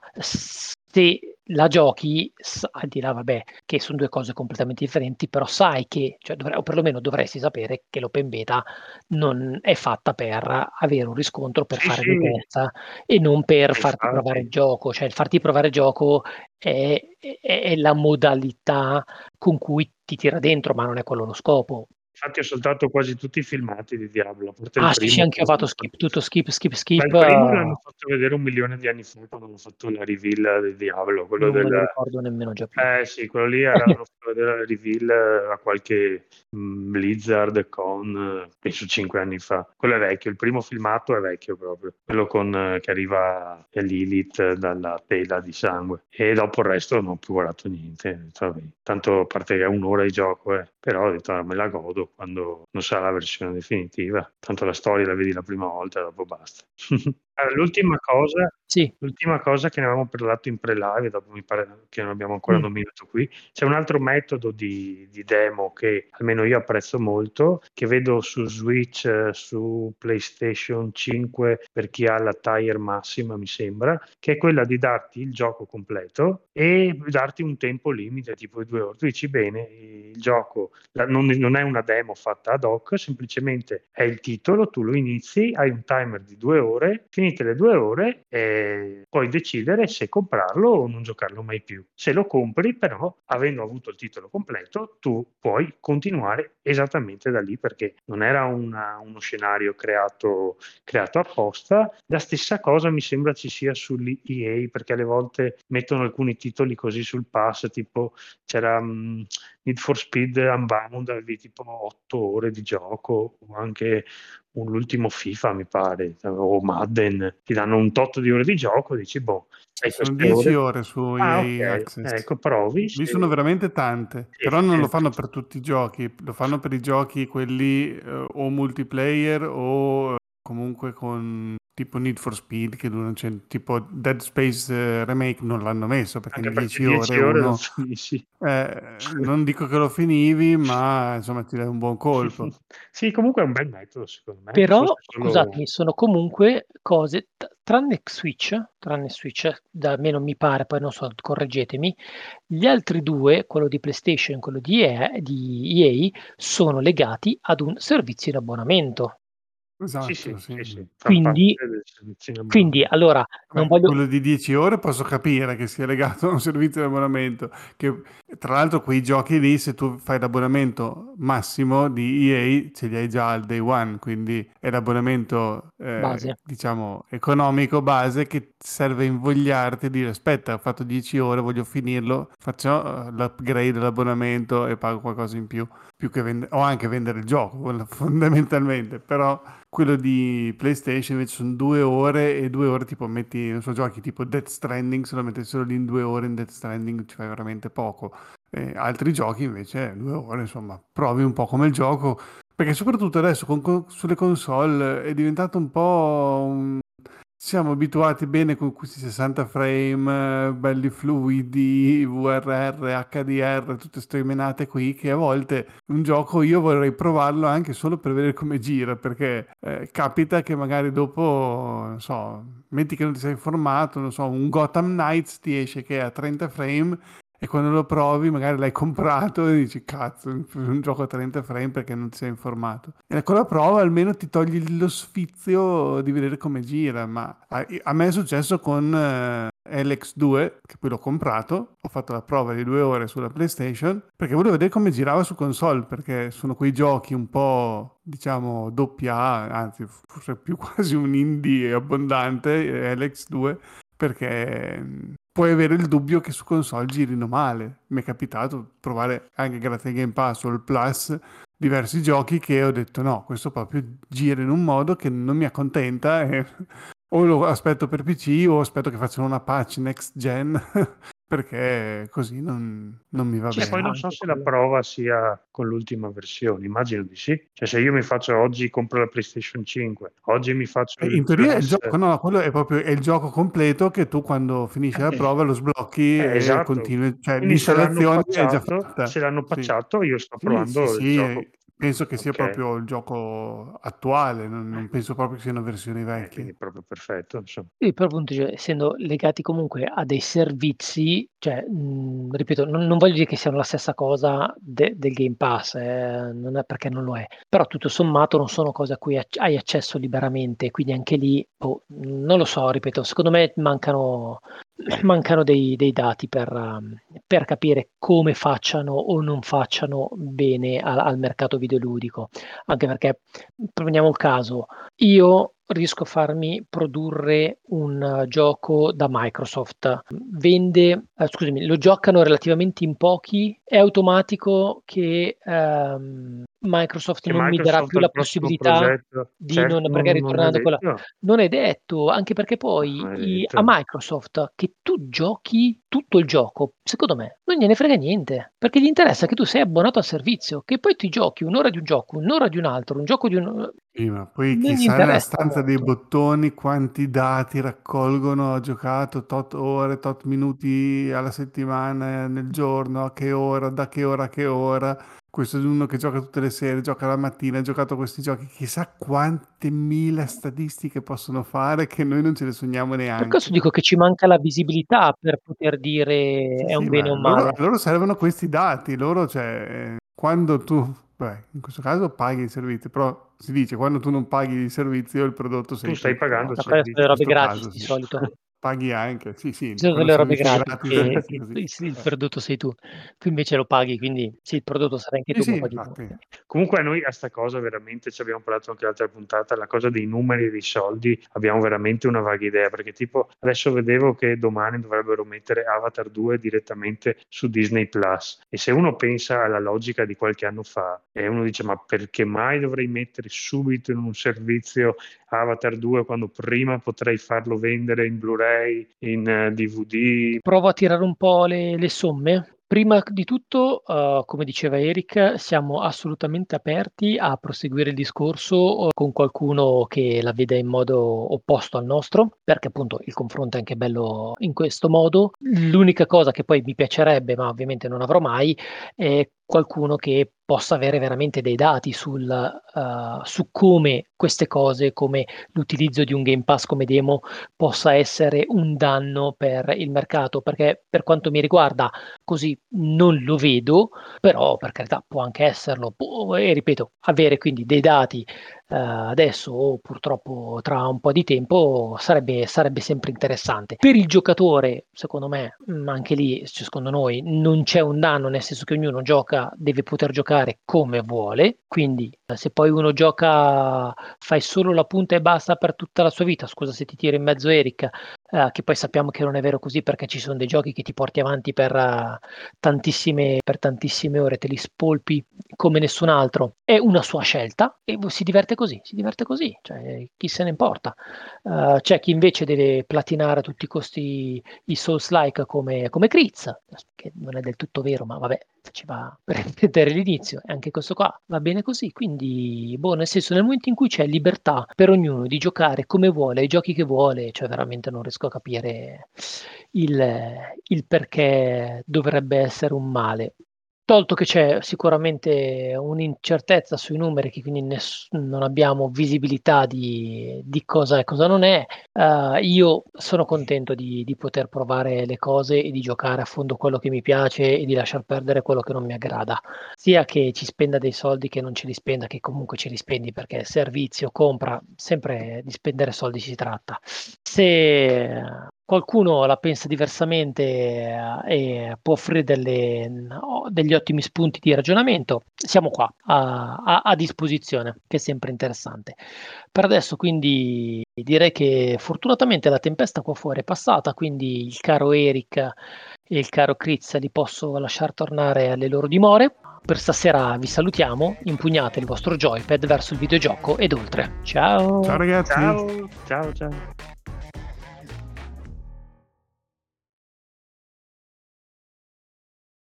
Se la giochi, al di là vabbè, che son 2 cose completamente differenti, però sai che cioè dovre o perlomeno dovresti sapere che l'open beta non è fatta per avere un riscontro, per Sì, fare sì. bellezza e non per farti Infatti. provare il gioco. Cioè, il farti provare il gioco è è è la modalità con cui ti tira dentro, ma non è quello lo scopo. Infatti ho saltato quasi tutti i filmati di Diablo, a Ah sì, sì, anch'io ho che- fatto skip, tutto skip, skip, Ma skip. il primo l'hanno fatto vedere un milione di anni fa quando hanno fatto la reveal del Diablo, quello non me lo del... ricordo nemmeno già più. Eh sì, quello lì avevano fatto vedere la reveal a qualche mm, Blizzard con, eh, penso, cinque anni fa. Quello è vecchio, il primo filmato è vecchio proprio, quello con eh, che arriva Lilith dalla tela di sangue. E dopo il resto non ho più guardato niente. Ho vabbè, tanto a parte che è un'ora di gioco, eh, però ho detto, ah, me la godo quando non sarà la versione definitiva. Tanto la storia la vedi la prima volta, dopo basta. Allora, l'ultima cosa Sì, L'ultima cosa che ne avevamo parlato in pre-live, dopo mi pare che non abbiamo ancora Mm. nominato qui, c'è un altro metodo di, di demo che almeno io apprezzo molto, che vedo su Switch, eh, su PlayStation 5 per chi ha la tire massima, mi sembra, che è quella di darti il gioco completo e darti un tempo limite, tipo due ore. Tu dici bene, il gioco la- non, non è una demo fatta ad hoc, semplicemente è il titolo, tu lo inizi, hai un timer di due ore, finite le due ore eh, puoi decidere se comprarlo o non giocarlo mai più. Se lo compri, però, avendo avuto il titolo completo, tu puoi continuare esattamente da lì perché non era una- uno scenario creato, creato apposta. La stessa cosa mi sembra ci sia sull'EA perché alle volte mettono alcuni titoli così sul pass, tipo c'era mm, Need for Speed Unbound, avevi tipo 8 ore di gioco o anche un- l'ultimo FIFA mi pare o Madden ti danno un tot di ore di gioco dici boh Sono queste 10 ore ore su ah EA ok Access. ecco provi se- sono veramente tante, Sì, però non lo sì. fanno per tutti i giochi, lo fanno per i giochi quelli eh, o multiplayer o eh, comunque con tipo Need for Speed che durano, cioè, tipo Dead Space eh, Remake non l'hanno messo perché anche in perché 10 10 ore ore uno finisci eh, non dico che lo finivi, ma insomma ti dai un buon colpo. sì comunque è un bel metodo secondo me però solo- scusatemi, sono comunque cose t tranne Switch tranne Switch, da almeno mi pare, poi non so, correggetemi, gli altri 2, quello di PlayStation e quello di EA di EA, sono legati ad un servizio in abbonamento. Esatto, sì, sì, sì. sì, Quindi, quindi allora non voglio... quello di 10 ore posso capire che sia legato a un servizio di abbonamento. Che, tra l'altro, quei giochi lì, se tu fai l'abbonamento massimo di EA, ce li hai già al day one. Quindi è l'abbonamento eh, diciamo economico base che serve invogliarti a dire: Aspetta, ho fatto 10 ore, voglio finirlo, faccio eh, l'upgrade dell'abbonamento e pago qualcosa in più più vendere, o anche vendere il gioco fondamentalmente, però quello di PlayStation invece sono due ore e due ore tipo metti, non so, giochi tipo Death Stranding, se lo metti solo lì in due ore in Death Stranding ci fai veramente poco. E altri giochi invece due ore, insomma, provi un po' come il gioco, perché soprattutto adesso con, con, sulle console è diventato un po' un, siamo abituati bene con questi 60 frame, belli fluidi, VRR, HDR, tutte queste menate qui, che a volte un gioco io vorrei provarlo anche solo per vedere come gira, perché eh, capita che magari dopo, non so, metti che non ti sei informato, non so, un Gotham Knights ti esce che è a 30 frame e quando lo provi magari l'hai comprato e dici cazzo, un gioco a 30 frame perché non ti sei informato. E con la prova almeno ti togli lo sfizio di vedere come gira, ma a, a me è successo con uh, LX2, che poi l'ho comprato, ho fatto la prova di due ore sulla PlayStation, perché volevo vedere come girava su console, perché sono quei giochi un po' diciamo doppia A, anzi forse più quasi un indie abbondante, LX2, perché puoi avere il dubbio che su console girino male. Mi è capitato provare anche grazie al Game Pass o al Plus diversi giochi che ho detto no, questo proprio gira in un modo che non mi accontenta e o lo aspetto per PC o aspetto che facciano una patch next gen perché così non, non mi va cioè, bene. Poi non so se la prova sia con l'ultima versione, immagino di sì. Cioè se io mi faccio oggi, compro la PlayStation 5, oggi mi faccio... Eh, in teoria è il gioco, no, quello è proprio è il gioco completo che tu quando finisci la eh, prova lo sblocchi eh, esatto. e continui. Cioè Quindi l'installazione è già fatta. Se l'hanno patchato sì. io sto provando sì, sì, il gioco Penso che sia okay. proprio il gioco attuale, non, non, penso proprio che siano versioni eh, vecchie. Eh, quindi proprio perfetto. Insomma. Sì, però appunto, cioè, essendo legati comunque a dei servizi, cioè, mh, ripeto, non, non, voglio dire che siano la stessa cosa de, del Game Pass, eh, non è perché non lo è, però tutto sommato non sono cose a cui hai accesso liberamente, quindi anche lì, oh, non lo so, ripeto, secondo me mancano mancano dei, dei dati per, um, per, capire come facciano o non facciano bene al, al mercato videoludico. Anche perché, prendiamo il caso, io riesco a farmi produrre un uh, gioco da Microsoft. Vende, uh, scusami, lo giocano relativamente in pochi, è automatico che um, Microsoft che non Microsoft mi darà più la possibilità progetto. di certo, non, magari non, tornando con la... Non è detto, anche perché poi i, a Microsoft che tu giochi tutto il gioco, secondo me, non gliene frega niente, perché gli interessa che tu sei abbonato al servizio, che poi ti giochi un'ora di un gioco, un'ora di un altro, un gioco di un... Sì, ma poi chissà nella stanza molto. dei bottoni quanti dati raccolgono, ha giocato tot ore, tot minuti alla settimana, nel giorno, a che ora, da che ora a che ora questo è uno che gioca tutte le sere, gioca la mattina, ha giocato questi giochi, chissà quante mila statistiche possono fare che noi non ce le sogniamo neanche. Per questo dico che ci manca la visibilità per poter dire sì, è un sì, bene o un male. Loro, loro servono questi dati, loro cioè, quando tu, beh, in questo caso paghi il servizio, però si dice quando tu non paghi il servizio il prodotto sei tu stai pagando il servizio. Le robe gratis caso, di sì. solito. Paghi anche, sì, sì. Ci sono delle robe gratis, che, che il, il prodotto sei tu, tu invece lo paghi, quindi sì, il prodotto sarà anche sì, tu, sì, Comunque noi a sta cosa veramente ci abbiamo parlato anche l'altra puntata, la cosa dei numeri e dei soldi, abbiamo veramente una vaga idea, perché tipo adesso vedevo che domani dovrebbero mettere Avatar 2 direttamente su Disney Plus e se uno pensa alla logica di qualche anno fa e uno dice ma perché mai dovrei mettere subito in un servizio Avatar 2 quando prima potrei farlo vendere in Blu-ray, in uh, eh, DVD. Provo a tirare un po' le, le somme. Prima di tutto, uh, come diceva Eric, siamo assolutamente aperti a proseguire il discorso con qualcuno che la veda in modo opposto al nostro, perché appunto il confronto è anche bello in questo modo. L'unica cosa che poi mi piacerebbe, ma ovviamente non avrò mai, è qualcuno che possa avere veramente dei dati sul, uh, su come queste cose, come l'utilizzo di un Game Pass come demo possa essere un danno per il mercato, perché per quanto mi riguarda così non lo vedo, però per carità può anche esserlo, può, e ripeto, avere quindi dei dati adesso o purtroppo tra un po' di tempo sarebbe, sarebbe sempre interessante. Per il giocatore, secondo me, mm, anche lì, cioè, secondo noi, non c'è un danno, nel senso che ognuno gioca, deve poter giocare come vuole, quindi se poi uno gioca, fai solo la punta e basta per tutta la sua vita, scusa se ti tiro in mezzo Erika, uh, che poi sappiamo che non è vero così perché ci sono dei giochi che ti porti avanti per, uh, tantissime, per tantissime ore, te li spolpi come nessun altro, è una sua scelta e si diverte così, si diverte così, cioè, chi se ne importa. Uh, c'è chi invece deve platinare a tutti i costi i Souls-like come, come Kriz, che non è del tutto vero, ma vabbè, faceva per vedere l'inizio e anche questo qua va bene così, quindi boh, nel senso nel momento in cui c'è libertà per ognuno di giocare come vuole, i giochi che vuole, cioè veramente non riesco a capire il, il perché dovrebbe essere un male. Tolto che c'è sicuramente un'incertezza sui numeri, che quindi ness- non abbiamo visibilità di, di, cosa è e cosa non è, uh, io sono contento di, di, poter provare le cose e di giocare a fondo quello che mi piace e di lasciar perdere quello che non mi aggrada. Sia che ci spenda dei soldi che non ce li spenda, che comunque ce li spendi perché servizio, compra, sempre di spendere soldi si tratta. Se qualcuno la pensa diversamente eh, e può offrire delle, degli ottimi spunti di ragionamento, siamo qua a, a, a, disposizione, che è sempre interessante. Per adesso quindi direi che fortunatamente la tempesta qua fuori è passata, quindi il caro Eric e il caro Kritz li posso lasciare tornare alle loro dimore. Per stasera vi salutiamo, impugnate il vostro joypad verso il videogioco ed oltre. Ciao! Ciao ragazzi! Ciao ciao! ciao.